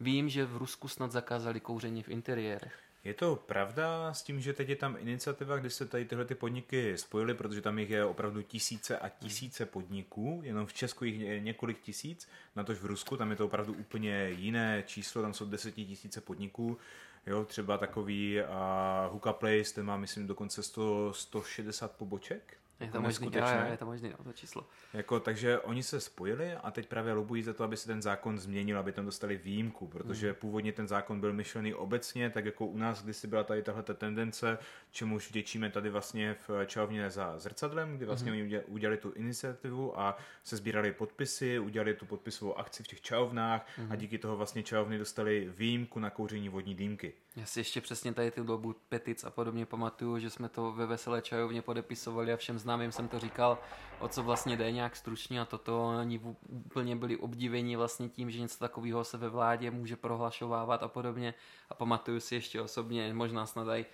Vím, že v Rusku snad zakázali kouření v interiérech. Je to pravda s tím, že teď je tam iniciativa, kdy se tady tyhle ty podniky spojily, protože tam jich je opravdu tisíce a tisíce podniků, jenom v Česku jich je několik tisíc, na tož v Rusku, tam je to opravdu úplně jiné číslo, tam jsou desetitisíce podniků, jo, třeba takový uh, Hookah Place, ten má myslím dokonce 100, 160 poboček, je to možný, je, je to možný, no, to číslo. Jako, takže oni se spojili a teď právě lobují za to, aby se ten zákon změnil, aby tam dostali výjimku, protože hmm. původně ten zákon byl myšlený obecně, tak jako u nás kdysi byla tady tahle tendence, čemuž vděčíme tady vlastně v Čarovně za zrcadlem, kdy vlastně hmm. oni udělali tu iniciativu a se sbírali podpisy, udělali tu podpisovou akci v těch čarovnách hmm. a díky toho vlastně čarovny dostali výjimku na kouření vodní dýmky. Já si ještě přesně tady tu dobu petic a podobně pamatuju, že jsme to ve Veselé čajovně podepisovali a všem známým jsem to říkal, o co vlastně jde nějak stručně a toto oni úplně byli obdiveni vlastně tím, že něco takového se ve vládě může prohlašovávat a podobně. A pamatuju si ještě osobně, možná snad i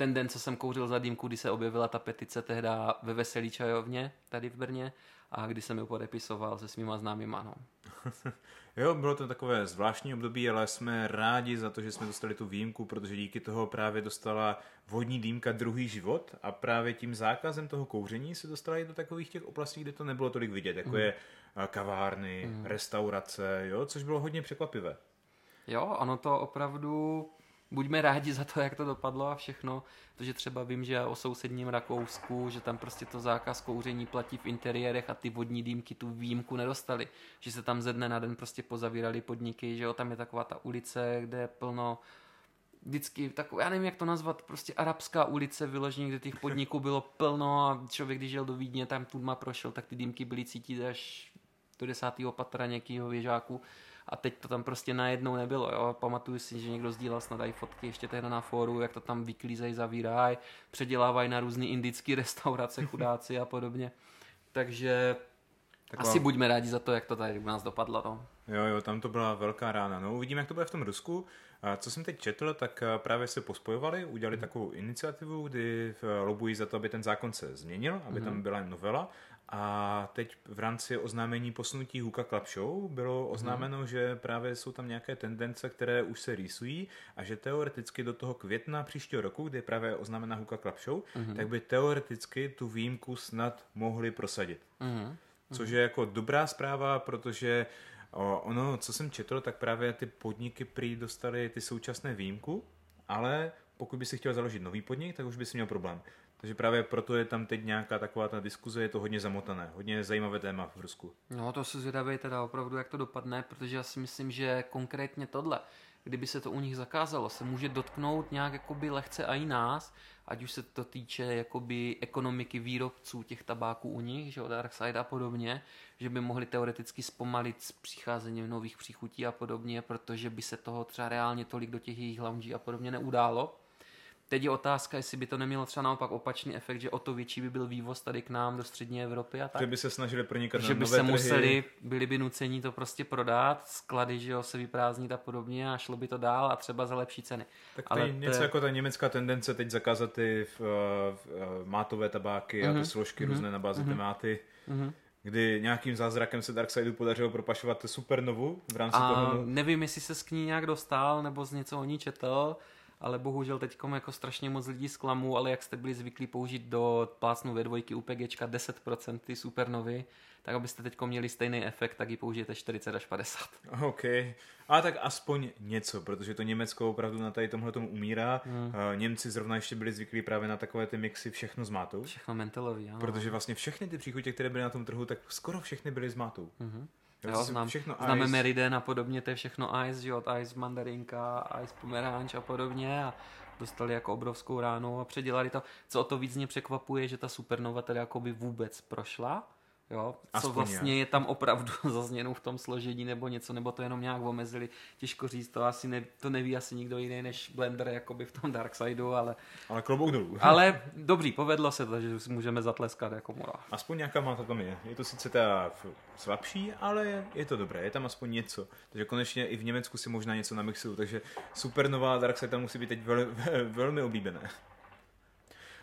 ten den, co jsem kouřil za dýmku, kdy se objevila ta petice tehda ve Veselý čajovně tady v Brně a kdy jsem ji podepisoval se svýma známýma. No. jo, bylo to takové zvláštní období, ale jsme rádi za to, že jsme dostali tu výjimku, protože díky toho právě dostala vodní dýmka druhý život a právě tím zákazem toho kouření se dostala i do takových těch oblastí, kde to nebylo tolik vidět, jako mm. je eh, kavárny, mm. restaurace, jo, což bylo hodně překvapivé. Jo, ono to opravdu buďme rádi za to, jak to dopadlo a všechno, protože třeba vím, že o sousedním Rakousku, že tam prostě to zákaz kouření platí v interiérech a ty vodní dýmky tu výjimku nedostali, že se tam ze dne na den prostě pozavírali podniky, že jo, tam je taková ta ulice, kde je plno vždycky taková, já nevím, jak to nazvat, prostě arabská ulice vyloženě, kde těch podniků bylo plno a člověk, když jel do Vídně, tam tma prošel, tak ty dýmky byly cítit až do desátého patra nějakého věžáku a teď to tam prostě najednou nebylo. Jo? Pamatuju si, že někdo sdílel snad i fotky ještě tehdy na fóru, jak to tam vyklízejí, zavírají, předělávají na různé indické restaurace, chudáci a podobně. Takže Taková... Asi buďme rádi za to, jak to tady u nás dopadlo. No. Jo, jo, tam to byla velká rána. No, uvidíme, jak to bude v tom Rusku. A co jsem teď četl, tak eh, právě se pospojovali, udělali mm. takovou iniciativu, kdy eh, lobují za to, aby ten zákon se změnil, aby mm. tam byla novela. A teď v rámci oznámení posunutí Huka Club Show bylo oznámeno, mm. že právě jsou tam nějaké tendence, které už se rýsují a že teoreticky do toho května příštího roku, kdy je právě oznámena Huka Club Show, mm. tak by teoreticky tu výjimku snad mohli prosadit. Mm. Což je jako dobrá zpráva, protože ono, co jsem četl, tak právě ty podniky prý dostali ty současné výjimku, ale pokud by si chtěl založit nový podnik, tak už by si měl problém. Takže právě proto je tam teď nějaká taková ta diskuze, je to hodně zamotané, hodně zajímavé téma v Rusku. No to se zvědavý teda opravdu, jak to dopadne, protože já si myslím, že konkrétně tohle, kdyby se to u nich zakázalo, se může dotknout nějak jakoby lehce i nás, ať už se to týče jakoby ekonomiky výrobců těch tabáků u nich, že Darkside a podobně, že by mohli teoreticky zpomalit s přicházením nových příchutí a podobně, protože by se toho třeba reálně tolik do těch jejich lounge a podobně neudálo. Teď je otázka, jestli by to nemělo třeba naopak opačný efekt, že o to větší by byl vývoz tady k nám do střední Evropy a tak. Že by se snažili pronikat že by se trhy. museli, byli by nuceni to prostě prodat, sklady, že jo, se vyprázdnit a podobně a šlo by to dál a třeba za lepší ceny. Tak to Ale je něco to... jako ta německá tendence teď zakázat ty v, v, v, mátové tabáky mm-hmm. a ty mhm. složky mm-hmm. různé na bázi mm-hmm. máty. Mm-hmm kdy nějakým zázrakem se Darksideu podařilo propašovat supernovu v rámci a toho. Nevím, jestli se s k ní nějak dostal, nebo z něco o ní četl, ale bohužel teď jako strašně moc lidí zklamu, ale jak jste byli zvyklí použít do plácnu ve dvojky UPGčka 10% ty supernovy, tak abyste teď měli stejný efekt, tak ji použijete 40 až 50. OK. A tak aspoň něco, protože to Německo opravdu na tady tomhle tomu umírá. Hmm. Němci zrovna ještě byli zvyklí právě na takové ty mixy všechno s mátou. Všechno mentolový, ano. Protože vlastně všechny ty příchutě, které byly na tom trhu, tak skoro všechny byly s mátou. Hmm. Jo, znám, všechno známe ice. Meriden a podobně, to je všechno ice, že od ice mandarinka, ice pomeranč a podobně a dostali jako obrovskou ránu a předělali to. Co o to víc mě překvapuje, že ta supernova teda jako by vůbec prošla, Jo, co Aspoň vlastně je tam opravdu za změnu v tom složení nebo něco, nebo to jenom nějak omezili, těžko říct, to asi ne, to neví asi nikdo jiný než Blender jakoby v tom Darksideu, ale... Ale klobouk dolů. ale dobrý, povedlo se to, že si můžeme zatleskat jako mora. Aspoň nějaká má to tam je. Je to sice teda slabší, ale je to dobré, je tam aspoň něco. Takže konečně i v Německu si možná něco namixují, takže supernová Darkside tam musí být teď vel, velmi oblíbené.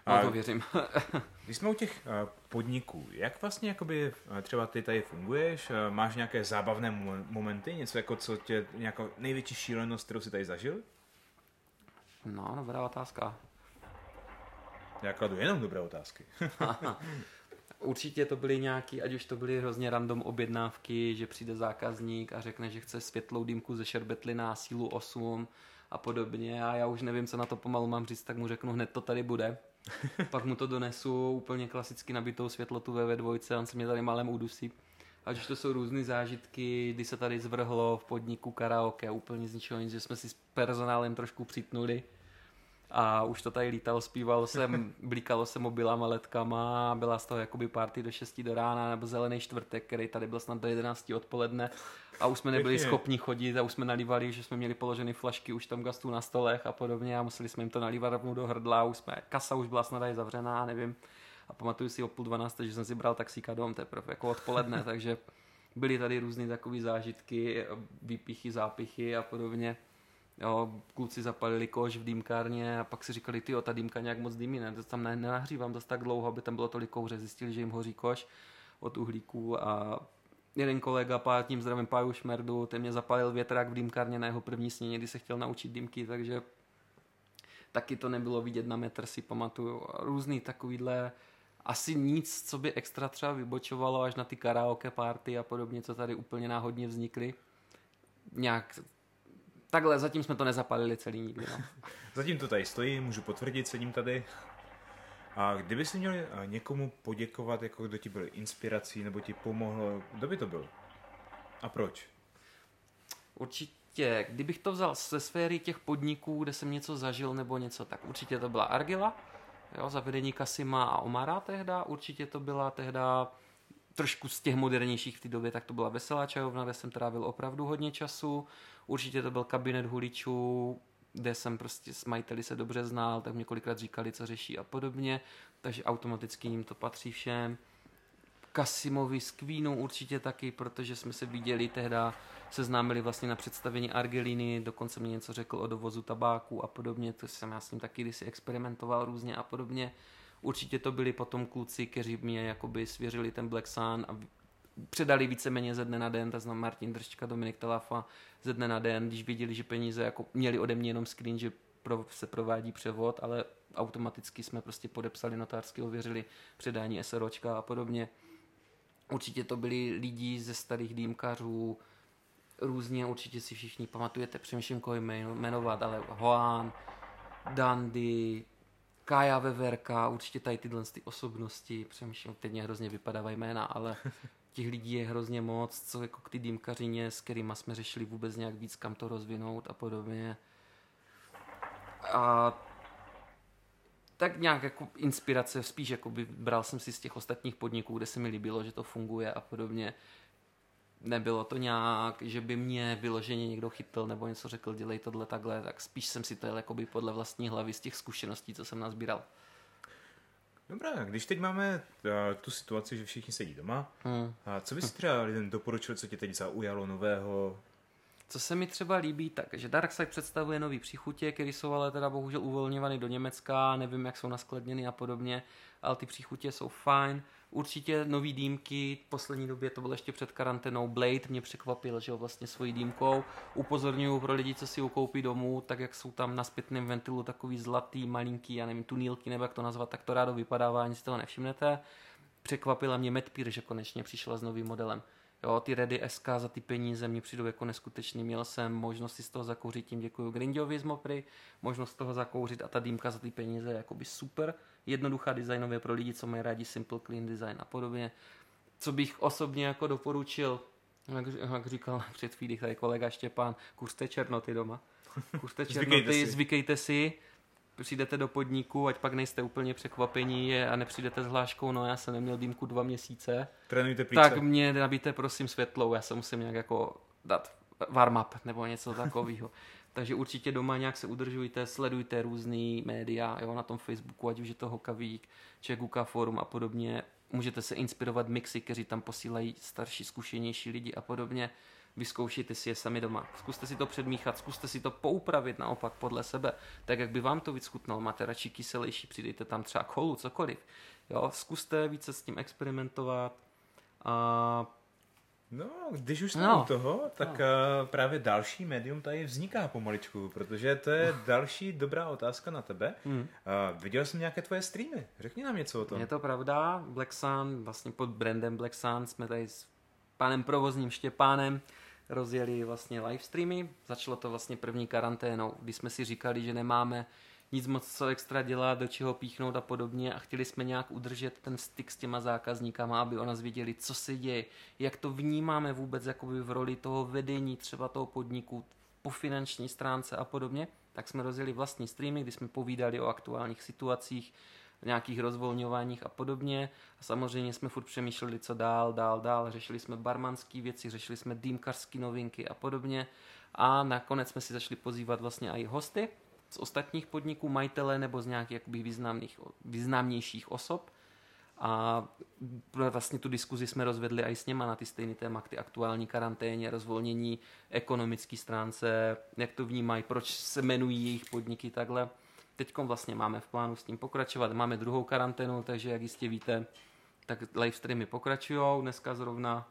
No to věřím. když jsme u těch uh, podniků, jak vlastně jakoby, uh, třeba ty tady funguješ? Uh, máš nějaké zábavné momenty? Něco jako co tě, nějakou největší šílenost, kterou jsi tady zažil? No, dobrá otázka. Já kladu jenom dobré otázky. Určitě to byly nějaký, ať už to byly hrozně random objednávky, že přijde zákazník a řekne, že chce světlou dýmku ze šerbetly na sílu 8 a podobně a já už nevím, co na to pomalu mám říct, tak mu řeknu hned to tady bude. Pak mu to donesu úplně klasicky nabitou světlotu ve dvojce, on se mě tady malem udusí. Ať už to jsou různé zážitky, kdy se tady zvrhlo v podniku karaoke úplně z ničeho nic, že jsme si s personálem trošku přitnuli a už to tady lítalo, zpívalo se, blíkalo se mobilama, letkama, byla z toho jakoby party do 6 do rána, nebo zelený čtvrtek, který tady byl snad do 11 odpoledne a už jsme nebyli schopni chodit a už jsme nalívali, že jsme měli položeny flašky už tam gastů na stolech a podobně a museli jsme jim to nalívat rovnou do hrdla, už jsme, kasa už byla snad zavřená, nevím. A pamatuju si o půl dvanácté, že jsem si bral taxíka dom teprve jako odpoledne, takže byly tady různé takové zážitky, výpichy, zápichy a podobně. Jo, kluci zapalili koš v dýmkárně a pak si říkali, ty ta dýmka nějak moc dýmí, ne, to tam nenahřívám dost tak dlouho, aby tam bylo tolik kouře. Zjistili, že jim hoří koš od uhlíků a jeden kolega, tím zdravím Páju Šmerdu, ten mě zapalil větrák v dýmkárně na jeho první sněně, kdy se chtěl naučit dýmky, takže taky to nebylo vidět na metr, si pamatuju. Různý takovýhle, asi nic, co by extra třeba vybočovalo až na ty karaoke party a podobně, co tady úplně náhodně vznikly. Nějak takhle, zatím jsme to nezapalili celý nikdy. No. zatím to tady stojí, můžu potvrdit, sedím tady. A kdyby si měl eh, někomu poděkovat, jako kdo ti byl inspirací nebo ti pomohl, kdo by to byl? A proč? Určitě, kdybych to vzal ze sféry těch podniků, kde jsem něco zažil nebo něco, tak určitě to byla Argila, jo, zavedení Kasima a Omara tehda, určitě to byla tehda trošku z těch modernějších v té době, tak to byla Veselá čajovna, kde jsem trávil opravdu hodně času. Určitě to byl kabinet huličů, kde jsem prostě s majiteli se dobře znal, tak mě kolikrát říkali, co řeší a podobně, takže automaticky jim to patří všem. Kasimovi s Queenu určitě taky, protože jsme se viděli tehda, seznámili vlastně na představení Argeliny, dokonce mi něco řekl o dovozu tabáku a podobně, to jsem já s ním taky kdysi experimentoval různě a podobně. Určitě to byli potom kluci, kteří mě jakoby svěřili ten Black Sun a předali víceméně ze dne na den, to znamená Martin Držčka, Dominik Talafa ze dne na den, když viděli, že peníze jako měli ode mě jenom screen, že pro, se provádí převod, ale automaticky jsme prostě podepsali notářsky, ověřili předání SROčka a podobně. Určitě to byli lidi ze starých dýmkařů, různě, určitě si všichni pamatujete, přemýšlím, koho jmenovat, ale Hoan, Dandy, Kája Veverka, určitě tady tyhle ty osobnosti, přemýšlím, teď mě hrozně vypadávají jména, ale těch lidí je hrozně moc, co jako k ty dýmkařině, s kterými jsme řešili vůbec nějak víc, kam to rozvinout a podobně. A tak nějak jako inspirace, spíš jako by bral jsem si z těch ostatních podniků, kde se mi líbilo, že to funguje a podobně. Nebylo to nějak, že by mě vyloženě někdo chytl nebo něco řekl, dělej tohle takhle, tak spíš jsem si to jel jakoby podle vlastní hlavy z těch zkušeností, co jsem nazbíral. Dobrá, když teď máme uh, tu situaci, že všichni sedí doma, hmm. a co bys třeba lidem doporučil, co tě teď zaujalo nového, co se mi třeba líbí, tak že Darkseid představuje nový příchutě, které jsou ale teda bohužel uvolňovány do Německa, nevím, jak jsou naskladněny a podobně, ale ty příchutě jsou fajn. Určitě nový dýmky, v poslední době to bylo ještě před karanténou, Blade mě překvapil, že ho vlastně svojí dýmkou. Upozorňuju pro lidi, co si ho koupí domů, tak jak jsou tam na zpětném ventilu takový zlatý, malinký, já nevím, tunílky, nebo jak to nazvat, tak to rádo vypadává, ani si toho nevšimnete. Překvapila mě Medpeer, že konečně přišla s novým modelem. Jo, ty Ready SK za ty peníze mi přijdou jako neskutečný. Měl jsem možnost si z toho zakouřit, tím děkuji Grindiovi z Mopry, možnost toho zakouřit a ta dýmka za ty peníze je jakoby super. Jednoduchá designově pro lidi, co mají rádi simple clean design a podobně. Co bych osobně jako doporučil, jak, jak říkal před chvíli tady kolega Štěpán, kuřte černoty doma. Kuřte černoty, zvykejte si. Zvykejte si přijdete do podniku, ať pak nejste úplně překvapení a nepřijdete s hláškou, no já jsem neměl dýmku dva měsíce. Trénujte plíce. Tak mě nabíte prosím světlou, já se musím nějak jako dát warm up nebo něco takového. Takže určitě doma nějak se udržujte, sledujte různý média, jo, na tom Facebooku, ať už je to Hokavík, Čekuka Forum a podobně. Můžete se inspirovat mixy, kteří tam posílají starší, zkušenější lidi a podobně vyzkoušejte si je sami doma. Zkuste si to předmíchat, zkuste si to poupravit naopak podle sebe, tak jak by vám to vyschutnalo. Máte radši kyselější, přidejte tam třeba kolu, cokoliv. Jo, zkuste více s tím experimentovat a No, když už jsme no. u toho, tak no. uh, právě další médium tady vzniká pomaličku, protože to je další dobrá otázka na tebe. Mm. Uh, viděl jsem nějaké tvoje streamy, řekni nám něco o tom. Je to pravda, Black Sun, vlastně pod brandem Black Sun jsme tady s panem provozním Štěpánem rozjeli vlastně live streamy. Začalo to vlastně první karanténou, kdy jsme si říkali, že nemáme nic moc co extra dělat, do čeho píchnout a podobně a chtěli jsme nějak udržet ten styk s těma zákazníkama, aby o nás věděli, co se děje, jak to vnímáme vůbec jakoby v roli toho vedení třeba toho podniku po finanční stránce a podobně, tak jsme rozjeli vlastní streamy, kdy jsme povídali o aktuálních situacích, nějakých rozvolňováních a podobně. A samozřejmě jsme furt přemýšleli, co dál, dál, dál. Řešili jsme barmanské věci, řešili jsme dýmkařské novinky a podobně. A nakonec jsme si začali pozývat vlastně i hosty z ostatních podniků, majitele nebo z nějakých jakoby významných, významnějších osob. A vlastně tu diskuzi jsme rozvedli i s něma na ty stejné téma, ty aktuální karanténě, rozvolnění, ekonomické stránce, jak to vnímají, proč se jmenují jejich podniky takhle. Teď vlastně máme v plánu s tím pokračovat. Máme druhou karanténu, takže jak jistě víte, tak live streamy pokračují. Dneska zrovna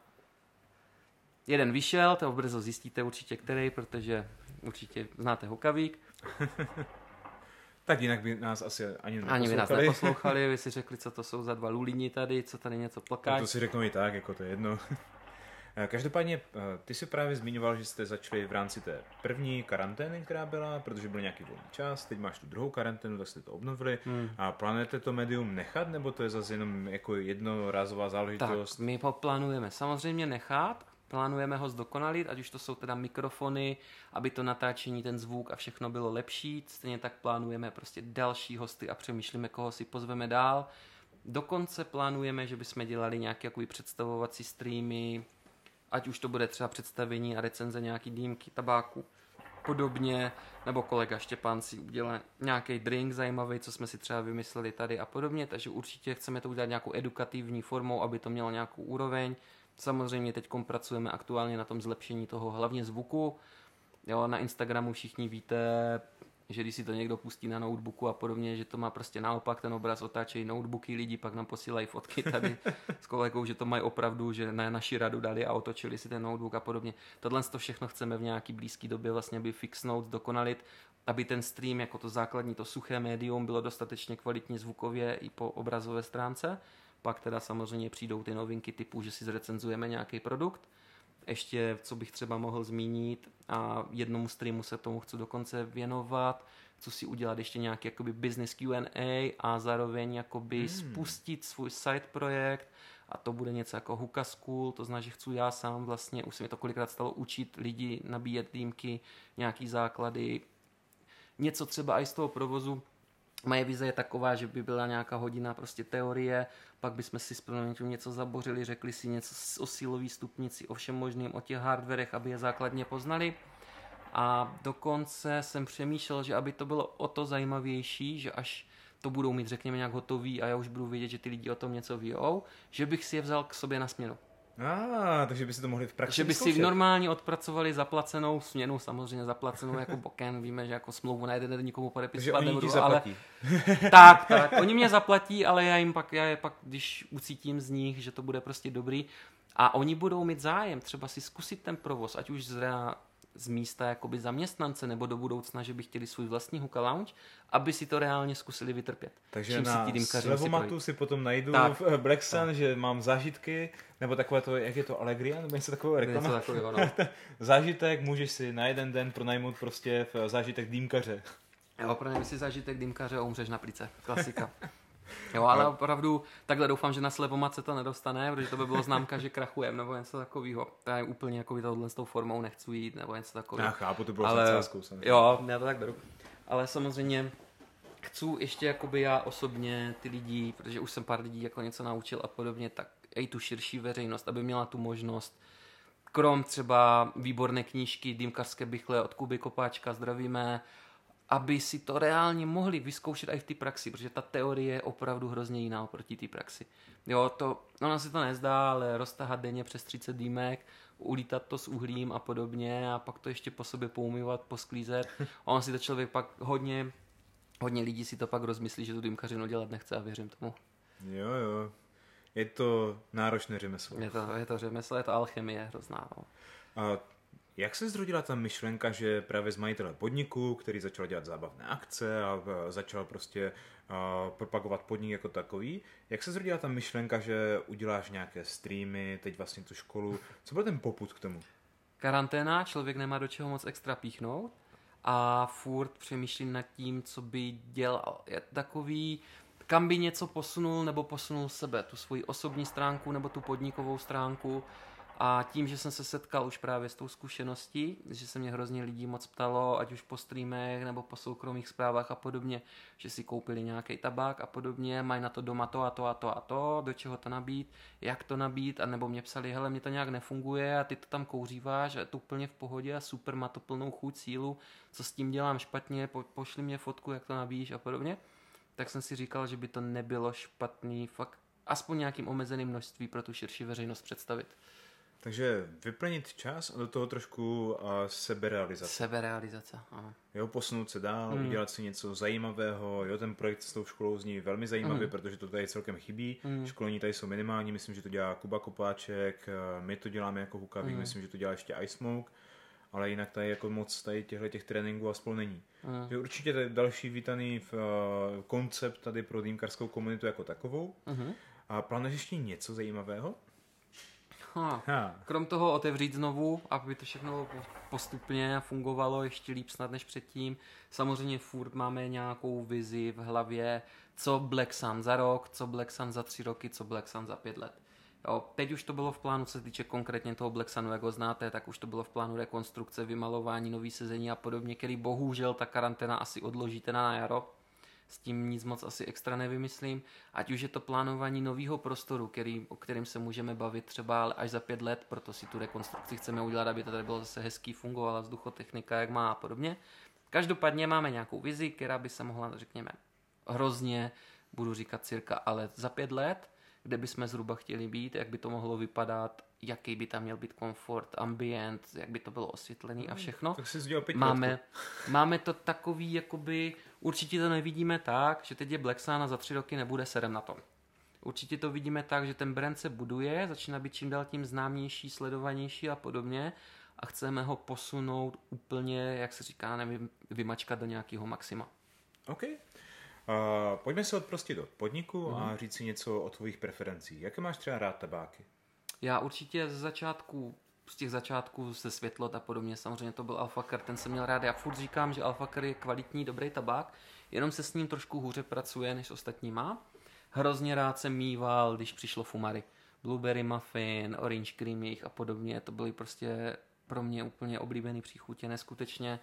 jeden vyšel, to brzo zjistíte určitě který, protože určitě znáte Hokavík. tak jinak by nás asi ani neposlouchali. Ani by nás neposlouchali, vy si řekli, co to jsou za dva lulini tady, co tady něco plaká. No to si řeknou i tak, jako to je jedno. Eh, každopádně, eh, ty si právě zmiňoval, že jste začali v rámci té první karantény, která byla, protože byl nějaký volný čas, teď máš tu druhou karanténu, tak jste to obnovili. Hmm. A plánujete to médium nechat, nebo to je zase jenom jako jednorázová záležitost? Tak, my ho plánujeme samozřejmě nechat, plánujeme ho zdokonalit, ať už to jsou teda mikrofony, aby to natáčení, ten zvuk a všechno bylo lepší. Stejně tak plánujeme prostě další hosty a přemýšlíme, koho si pozveme dál Dokonce plánujeme, že bychom dělali nějaké jako představovací streamy, ať už to bude třeba představení a recenze nějaký dýmky tabáku podobně, nebo kolega Štěpán si udělá nějaký drink zajímavý, co jsme si třeba vymysleli tady a podobně, takže určitě chceme to udělat nějakou edukativní formou, aby to mělo nějakou úroveň. Samozřejmě teď pracujeme aktuálně na tom zlepšení toho hlavně zvuku. Jo, na Instagramu všichni víte, že když si to někdo pustí na notebooku a podobně, že to má prostě naopak, ten obraz otáčejí notebooky, lidi pak nám posílají fotky tady s kolegou, že to mají opravdu, že na naši radu dali a otočili si ten notebook a podobně. Tohle to všechno chceme v nějaký blízké době vlastně by fixnout, dokonalit, aby ten stream jako to základní, to suché médium bylo dostatečně kvalitně zvukově i po obrazové stránce. Pak teda samozřejmě přijdou ty novinky typu, že si zrecenzujeme nějaký produkt, ještě, co bych třeba mohl zmínit a jednomu streamu se tomu chci dokonce věnovat, co si udělat ještě nějaký jakoby business Q&A a zároveň jakoby hmm. spustit svůj side projekt. A to bude něco jako Huka School, to znamená, že chci já sám vlastně, už se mi to kolikrát stalo učit lidi, nabíjet týmky, nějaký základy, něco třeba i z toho provozu, Moje vize je taková, že by byla nějaká hodina prostě teorie, pak bychom si s něco zabořili, řekli si něco o sílové stupnici, o všem možným, o těch hardwarech, aby je základně poznali. A dokonce jsem přemýšlel, že aby to bylo o to zajímavější, že až to budou mít, řekněme, nějak hotový a já už budu vědět, že ty lidi o tom něco víjou, že bych si je vzal k sobě na směnu. A, ah, takže by si to mohli v praxi Že by si normálně odpracovali zaplacenou směnu, samozřejmě zaplacenou jako boken, víme, že jako smlouvu na jeden den nikomu podepisovat nebudu, ale tak, tak, oni mě zaplatí, ale já jim pak, já je pak, když ucítím z nich, že to bude prostě dobrý, a oni budou mít zájem třeba si zkusit ten provoz, ať už zra z místa jakoby zaměstnance nebo do budoucna, že by chtěli svůj vlastní hookah lounge, aby si to reálně zkusili vytrpět. Takže Čím na si slevomatu si potom najdu tak, v Black Sun, tak. že mám zážitky, nebo takové to, jak je to, Allegria, nebo něco takového reklama. Něco takového, no. zážitek můžeš si na jeden den pronajmout prostě v zážitek dýmkaře. Jo, pronajmi si zážitek dýmkaře a umřeš na plice. Klasika. Jo, ale no. opravdu takhle doufám, že na slevomat se to nedostane, protože to by bylo známka, že krachujem nebo něco takového. To je úplně jako tohle s tou formou nechci jít nebo něco takového. Já chápu, to bylo ale, samozřejmě. Jo, já to tak beru. Ale samozřejmě chci ještě jakoby já osobně ty lidi, protože už jsem pár lidí jako něco naučil a podobně, tak i tu širší veřejnost, aby měla tu možnost krom třeba výborné knížky Dýmkařské bychle od Kuby Kopáčka, zdravíme, aby si to reálně mohli vyzkoušet i v té praxi, protože ta teorie je opravdu hrozně jiná oproti té praxi. Jo, to, ono se to nezdá, ale roztahat denně přes 30 dýmek, ulítat to s uhlím a podobně a pak to ještě po sobě poumývat, posklízet. On si to člověk pak hodně, hodně lidí si to pak rozmyslí, že tu dýmkařinu dělat nechce a věřím tomu. Jo, jo. Je to náročné řemeslo. Je to, je to řemeslo, je to alchemie hrozná. No. A jak se zrodila ta myšlenka, že právě z majitele podniku, který začal dělat zábavné akce a začal prostě propagovat podnik jako takový, jak se zrodila ta myšlenka, že uděláš nějaké streamy, teď vlastně tu školu, co byl ten poput k tomu? Karanténa, člověk nemá do čeho moc extra píchnout a furt přemýšlím nad tím, co by dělal. Je takový, kam by něco posunul nebo posunul sebe, tu svoji osobní stránku nebo tu podnikovou stránku a tím, že jsem se setkal už právě s tou zkušeností, že se mě hrozně lidí moc ptalo, ať už po streamech nebo po soukromých zprávách a podobně, že si koupili nějaký tabák a podobně, mají na to doma to a to a to a to, do čeho to nabít, jak to nabít, a nebo mě psali, hele, mě to nějak nefunguje a ty to tam kouříváš a je to úplně v pohodě a super, má to plnou chuť, sílu, co s tím dělám špatně, po, pošli mě fotku, jak to nabíjíš a podobně. Tak jsem si říkal, že by to nebylo špatný, fakt aspoň nějakým omezeným množství pro tu širší veřejnost představit. Takže vyplnit čas a do toho trošku uh, seberealizace. Seberealizace, ano. Jo, posunout se dál, mm. udělat si něco zajímavého. Jo, ten projekt s tou školou zní velmi zajímavě, mm. protože to tady celkem chybí. Mm. Školní tady jsou minimální, myslím, že to dělá Kuba Kopáček, my to děláme jako Hukavík, mm. myslím, že to dělá ještě Ice Smoke, ale jinak tady jako moc tady těchto těch tréninků a spolu není. Mm. Je určitě tady další vítaný v, uh, koncept tady pro dýmkarskou komunitu jako takovou. Mm. A plánuješ ještě něco zajímavého? Ha. Ha. Krom toho otevřít znovu, aby to všechno postupně fungovalo ještě líp snad než předtím. Samozřejmě furt máme nějakou vizi v hlavě, co Black Sun za rok, co Black Sun za tři roky, co Black Sun za pět let. Jo, teď už to bylo v plánu, co se týče konkrétně toho Black Sunu, jak ho znáte, tak už to bylo v plánu rekonstrukce, vymalování, nový sezení a podobně, který bohužel ta karanténa asi odložíte na jaro. S tím nic moc asi extra nevymyslím. Ať už je to plánování nového prostoru, který, o kterém se můžeme bavit třeba až za pět let, proto si tu rekonstrukci chceme udělat, aby to tady bylo zase hezký, fungovala vzduchotechnika, jak má a podobně. Každopádně máme nějakou vizi, která by se mohla, řekněme, hrozně, budu říkat cirka, ale za pět let, kde bychom zhruba chtěli být, jak by to mohlo vypadat, jaký by tam měl být komfort, ambient, jak by to bylo osvětlený a Hmm, všechno. Tak Máme, máme to takový, jakoby, určitě to nevidíme tak, že teď je Black Sun a za tři roky nebude serem na tom. Určitě to vidíme tak, že ten brand se buduje, začíná být čím dál tím známější, sledovanější a podobně a chceme ho posunout úplně, jak se říká, nevím, vymačkat do nějakého maxima. OK. Uh, pojďme se odprostit od podniku mm-hmm. a říct si něco o tvojich preferencích. Jaké máš třeba rád tabáky? Já určitě ze začátku, z těch začátků se světlot a podobně, samozřejmě to byl Alfakar, ten jsem měl rád. Já furt říkám, že Alfakar je kvalitní, dobrý tabák, jenom se s ním trošku hůře pracuje než s ostatníma. Hrozně rád jsem mýval, když přišlo Fumary. Blueberry muffin, orange cream jejich a podobně, to byly prostě pro mě úplně oblíbený příchutě, neskutečně.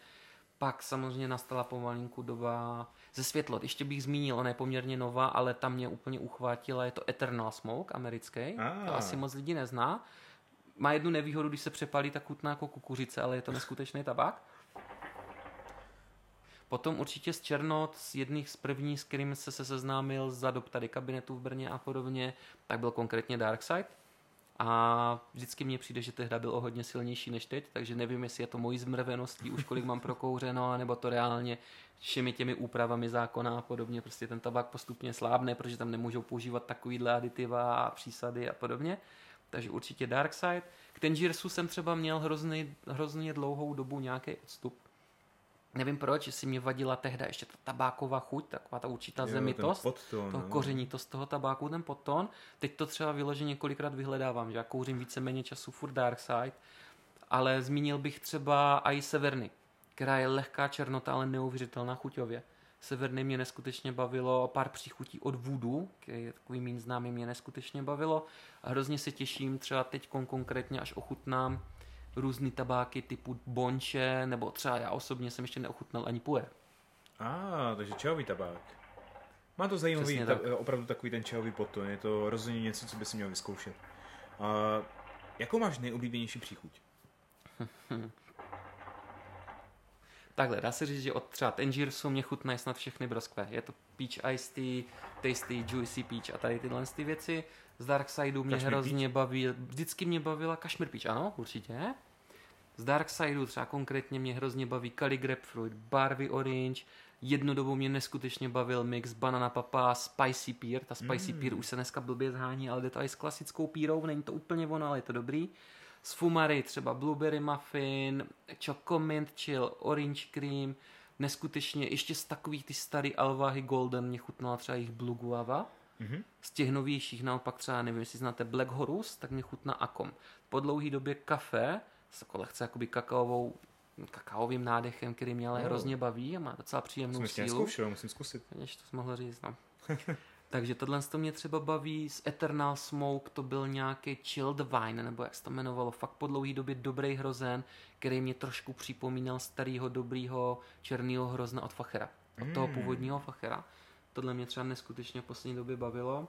Pak samozřejmě nastala pomalinku doba ze světlot. Ještě bych zmínil, ona je poměrně nová, ale tam mě úplně uchvátila, je to Eternal Smoke, americký. Ah. To asi moc lidí nezná. Má jednu nevýhodu, když se přepálí, tak chutná jako kukuřice, ale je to neskutečný tabák. Potom určitě z Černot, z jedných z prvních, s kterým se, se seznámil za dob tady kabinetu v Brně a podobně, tak byl konkrétně Darkside. A vždycky mně přijde, že tehda byl o hodně silnější než teď, takže nevím, jestli je to mojí zmrveností, už kolik mám prokouřeno, nebo to reálně všemi těmi úpravami zákona a podobně. Prostě ten tabák postupně slábne, protože tam nemůžou používat takovýhle aditiva a přísady a podobně. Takže určitě Darkside. K Tangiersu jsem třeba měl hrozný, hrozně dlouhou dobu nějaký odstup. Nevím proč, jestli mě vadila tehda ještě ta tabáková chuť, taková ta určitá Jo, zemitost podtón, toho no. kořenitost toho tabáku, ten podton. Teď to třeba vyloženě několikrát vyhledávám, že já kouřím víceméně času furt Dark Side, ale zmínil bych třeba i Severny, která je lehká černota, ale neuvěřitelná chuťově. Severny mě neskutečně bavilo, pár příchutí od Voodoo, který je takový méně známý, mě neskutečně bavilo. A hrozně se těším, třeba teď konkrétně, až ochutnám různý tabáky typu bonče, nebo třeba já osobně jsem ještě neochutnal ani puer. A, ah, takže čajový tabák. Má to zajímavý, Přesně ta, tak. opravdu takový ten čajový podton. Je to rozhodně něco, co by si měl vyzkoušet. A, jakou máš nejoblíbenější příchuť? Takhle, dá se říct, že od třeba Tangiersu mě chutnají snad všechny broskve. Je to Peach Ice Tea, Tasty, Juicy Peach a tady tyhle ty věci. Z Darksideu mě Kashmir hrozně baví, vždycky mě bavila Kashmir Peach, ano, určitě. Z Darksideu třeba konkrétně mě hrozně baví Kali Grapefruit, Barvy Orange, jednu dobu mě neskutečně bavil mix Banana Papa, Spicy Pear, ta Spicy mm. Pear už se dneska blbě zhání, ale jde to i s klasickou pírou, není to úplně ono, ale je to dobrý. Z Fumary třeba Blueberry Muffin, Choco Mint Chill, Orange Cream, neskutečně ještě z takových ty starý Alvahy Golden mě chutnala třeba jejich Blue Guava. Mhm. Z těch novějších naopak třeba, nevím, jestli znáte Black Horus, tak mě chutná Akom. Po dlouhé době kafe s jako lehce jakoby kakaovou, kakaovým nádechem, který mě ale Oh. hrozně baví a má docela příjemnou Jsem sílu. neskoušel, musím zkusit. Když to jsi mohl říct, no. Takže tohle to mě třeba baví, z Eternal Smoke to byl nějaký Chilled Wine, nebo jak se to jmenovalo, fakt po dlouhé době dobrý hrozen, který mě trošku připomínal starého dobrýho černého hrozna od Fachera, od toho Mm. původního Fachera. Tohle mě třeba neskutečně v poslední době bavilo.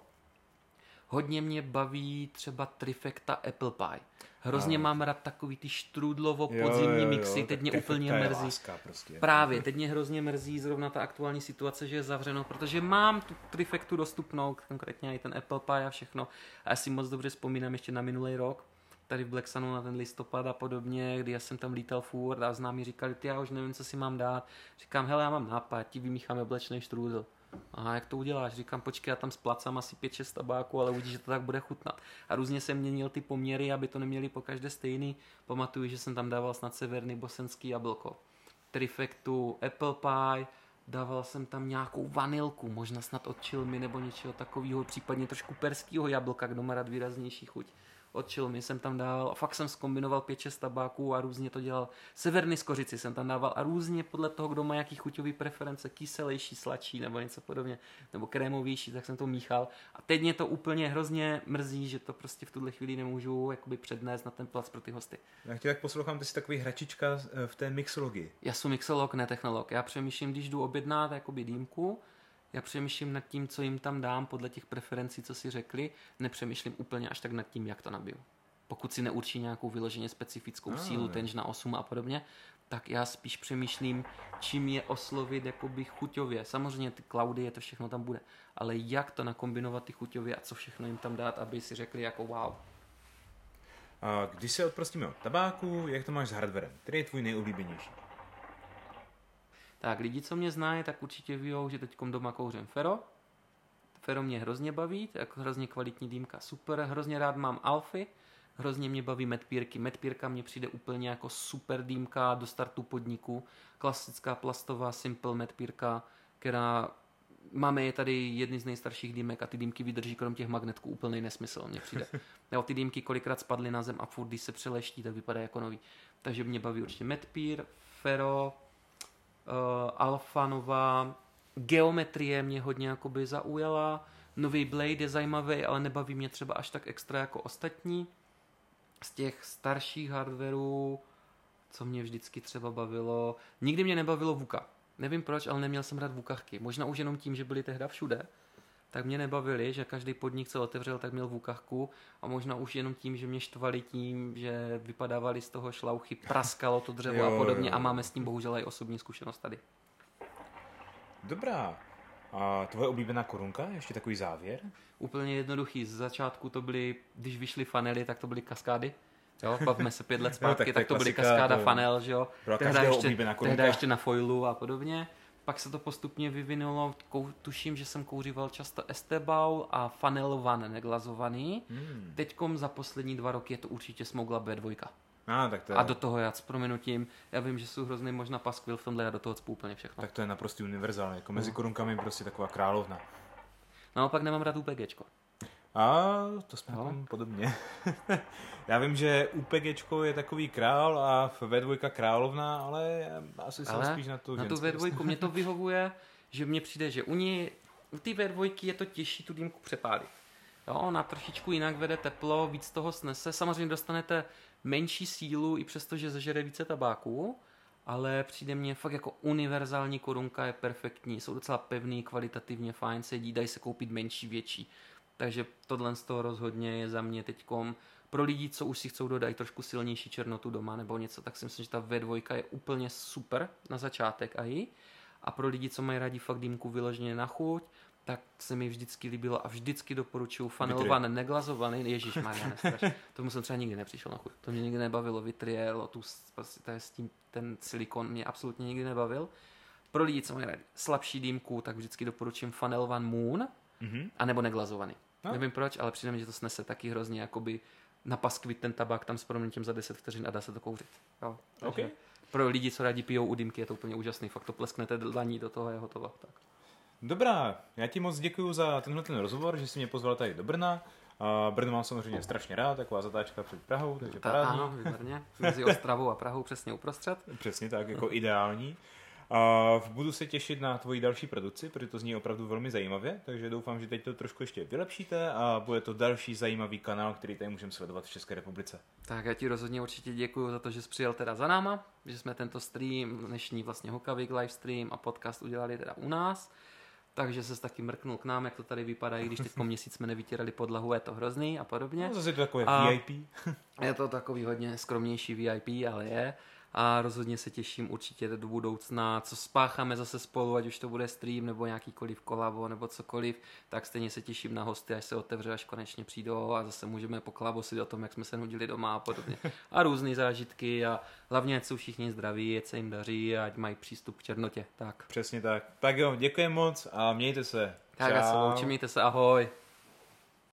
Hodně mě baví třeba trifekta Apple Pie. Hrozně A. mám rád takový ty štrůdlovo Jo, podzimní jo, jo, mixy, teď mě úplně mrzí. Láska prostě. Právě, teď mě hrozně mrzí zrovna ta aktuální situace, že je zavřeno, protože mám tu trifektu dostupnou, konkrétně i ten Apple Pie a všechno. A já si moc dobře vzpomínám ještě na minulý rok, tady v Black Sunu na ten listopad a podobně, kdy já jsem tam lítal furt a známí říkali, ty já už nevím, co si mám dát. Říkám, hele, já mám nápad, ti vymícháme oblečný štrůdl. A jak to uděláš? Říkám, počkej, já tam splacám asi 5-6 tabáků, ale uvidíš, že to tak bude chutnat. A různě jsem měnil ty poměry, aby to neměli po každé stejný. Pamatuju, že jsem tam dával snad severný bosenský jablko trifektu, apple pie, dával jsem tam nějakou vanilku, možná snad od Chilmy nebo něčeho takového, případně trošku perského jablka, kdo má rád výraznější chuť. Od Chilmy jsem tam dával, a fakt jsem skombinoval 5-6 tabáků a různě to dělal. Severny z kořici jsem tam dával a různě podle toho, kdo má jaký chuťový preference, kyselější, sladší nebo něco podobně, nebo krémovější, tak jsem to míchal. A teď mě to úplně hrozně mrzí, že to prostě v tuhle chvíli nemůžu jakoby přednést na ten plac pro ty hosty. Já tě tak poslouchám, ty jsi takový hračička eh, v té mixologii. Já jsem mixolog, ne technolog. Já přemýšlím, když jdu objednat jakoby dýmku, Já přemýšlím nad tím, co jim tam dám podle těch preferencí, co si řekli. Nepřemýšlím úplně až tak nad tím, jak to nabiju. Pokud si neurčí nějakou vyloženě specifickou Ah, sílu, jo. tenž na 8 a podobně, tak já spíš přemýšlím, čím je oslovit jakoby chuťově. Samozřejmě ty je to všechno tam bude. Ale jak to nakombinovat ty chuťově a co všechno jim tam dát, aby si řekli jako wow. A když se odprostíme od tabáku, jak to máš s hardwarem? Který je tvůj nejoblíbenější? Tak lidi, co mě znají, tak určitě ví, že teď doma kouřím Fero. Fero mě hrozně baví, to je jako hrozně kvalitní dýmka, super, hrozně rád mám Alfy, hrozně mě baví Medpírky. Medpírka mně přijde úplně jako super dýmka do startu podniku, klasická plastová simple Medpírka, která máme je tady jedny z nejstarších dýmek a ty dýmky vydrží krom těch magnetků úplný nesmysl, mně přijde. Jo, ty dýmky kolikrát spadly na zem a furt, když se přeleští, tak vypadá jako nový. Takže mě baví určitě Medpír, Fero, uh, Alfa nová, geometrie mě hodně jakoby zaujala, nový Blade je zajímavý, ale nebaví mě třeba až tak extra jako ostatní. Z těch starších hardwareů, co mě vždycky třeba bavilo, nikdy mě nebavilo VUKA. Nevím proč, ale neměl jsem rád VUKachky. Možná už jenom tím, že byly tehda všude, tak mě nebavili, že každý podnik, co otevřel, tak měl VUKachku a možná už jenom tím, že mě štvali tím, že vypadávali z toho šlauchy, praskalo to dřevo Jo, a podobně jo. a máme s tím bohužel i osobní zkušenost tady. Dobrá. A tvoje oblíbená korunka? Ještě takový závěr? Úplně jednoduchý. Z začátku to byly, když vyšly fanely, tak to byly kaskády. Jo, bavíme se pět let tak zpátky, to je tak, to byly klasika, kaskáda to fanel, že jo. Tehda každého ještě, tehda ještě na foilu a podobně. Pak se to postupně vyvinulo, kou, tuším, že jsem kouříval často Estebau a Fanel Van neglazovaný. Hmm. Teďkom za poslední dva roky je to určitě Smogla B2. A, tak to je, A do toho já s prominutím, já vím, že jsou hrozný možná paskvil v tomhle, já do toho cpu úplně všechno. tak to je naprostý univerzál. Jako No. mezi korunkami prostě taková královna. Naopak nemám rád UPGčko. A to jsme Jo. tam podobně. Já vím, že UPGčko je takový král a v V2 královna, ale asi jsem Ale spíš na to na tu ženské V2 mě to vyhovuje, že mně přijde, že u ní, u té V2 je to těžší tu dýmku přepálit. Jo, ona trošičku jinak vede teplo, víc toho snese. Samozřejmě dostanete menší sílu, i přesto, že zažere více tabáku, ale přijde mně fakt jako univerzální korunka je perfektní, jsou docela pevný, kvalitativně fajn, sedí, dají se koupit menší, větší. Takže tohle z toho rozhodně je za mě teďkom pro lidi, co už si chcou dodat trošku silnější černotu doma nebo něco, tak si myslím, že ta V2 je úplně super na začátek a i. A pro lidi, co mají rádi fakt dýmku vyloženě na chuť, tak se mi vždycky líbilo a vždycky doporučuju fanelované, neglazovaný, ježíš Maria. Tomu jsem třeba nikdy nepřišel na chuť. To mě nikdy nebavilo, Vitrie, Lotus, prostě to je s tím, ten silikon mě absolutně nikdy nebavil. Pro lidi, co mají rádi slabší dýmku, tak vždycky doporučím One Moon, Mhm. a nebo neglazovaný. No. Nevím proč, ale přijde mi, že to snese taky hrozně jakoby na paskvit ten tabák tam s proměnitím za 10 vteřin a dá se to kouřit. Jo. Takže Pro lidi, co rádi pijou u dýmky, je to úplně úžasný. Fakt to plesknete dlaní do toho a je hotovo. Tak. Dobrá, já ti moc děkuji za tenhle ten rozhovor, že jsi mě pozval tady do Brna. A Brno mám samozřejmě strašně rád, taková zatáčka před Prahou, takže Ta, parádní. ano, výborně. Mezi Ostravou a Prahou přesně uprostřed. Přesně tak, jako ideální. A budu se těšit na tvoji další produkci, protože to zní opravdu velmi zajímavě, takže doufám, že teď to trošku ještě vylepšíte a bude to další zajímavý kanál, který tady můžeme sledovat v České republice. Tak já ti rozhodně určitě děkuji za to, že jsi přijel teda za náma, že jsme tento stream, dnešní vlastně Hokavik live stream a podcast udělali teda u nás. Takže se taky mrknul k nám, jak to tady vypadá, i když teď po měsíc jsme nevytírali podlahu, je to hrozný a podobně. No, zase je to takové A- VIP. Je to takový hodně skromnější VIP, ale je. A rozhodně se těším určitě do budoucna, co spácháme zase spolu, ať už to bude stream nebo nějakýkoliv kolabo nebo cokoliv, tak stejně se těším na hosty, až se otevře, až konečně přijdou a zase můžeme poklabosit o tom, jak jsme se nudili doma a podobně. A různé zážitky a hlavně, ať jsou všichni zdraví, ať se jim daří a ať mají přístup k černotě. Tak, Přesně tak. Tak jo, děkuji moc a mějte se. tak já se loučím, mějte se, ahoj.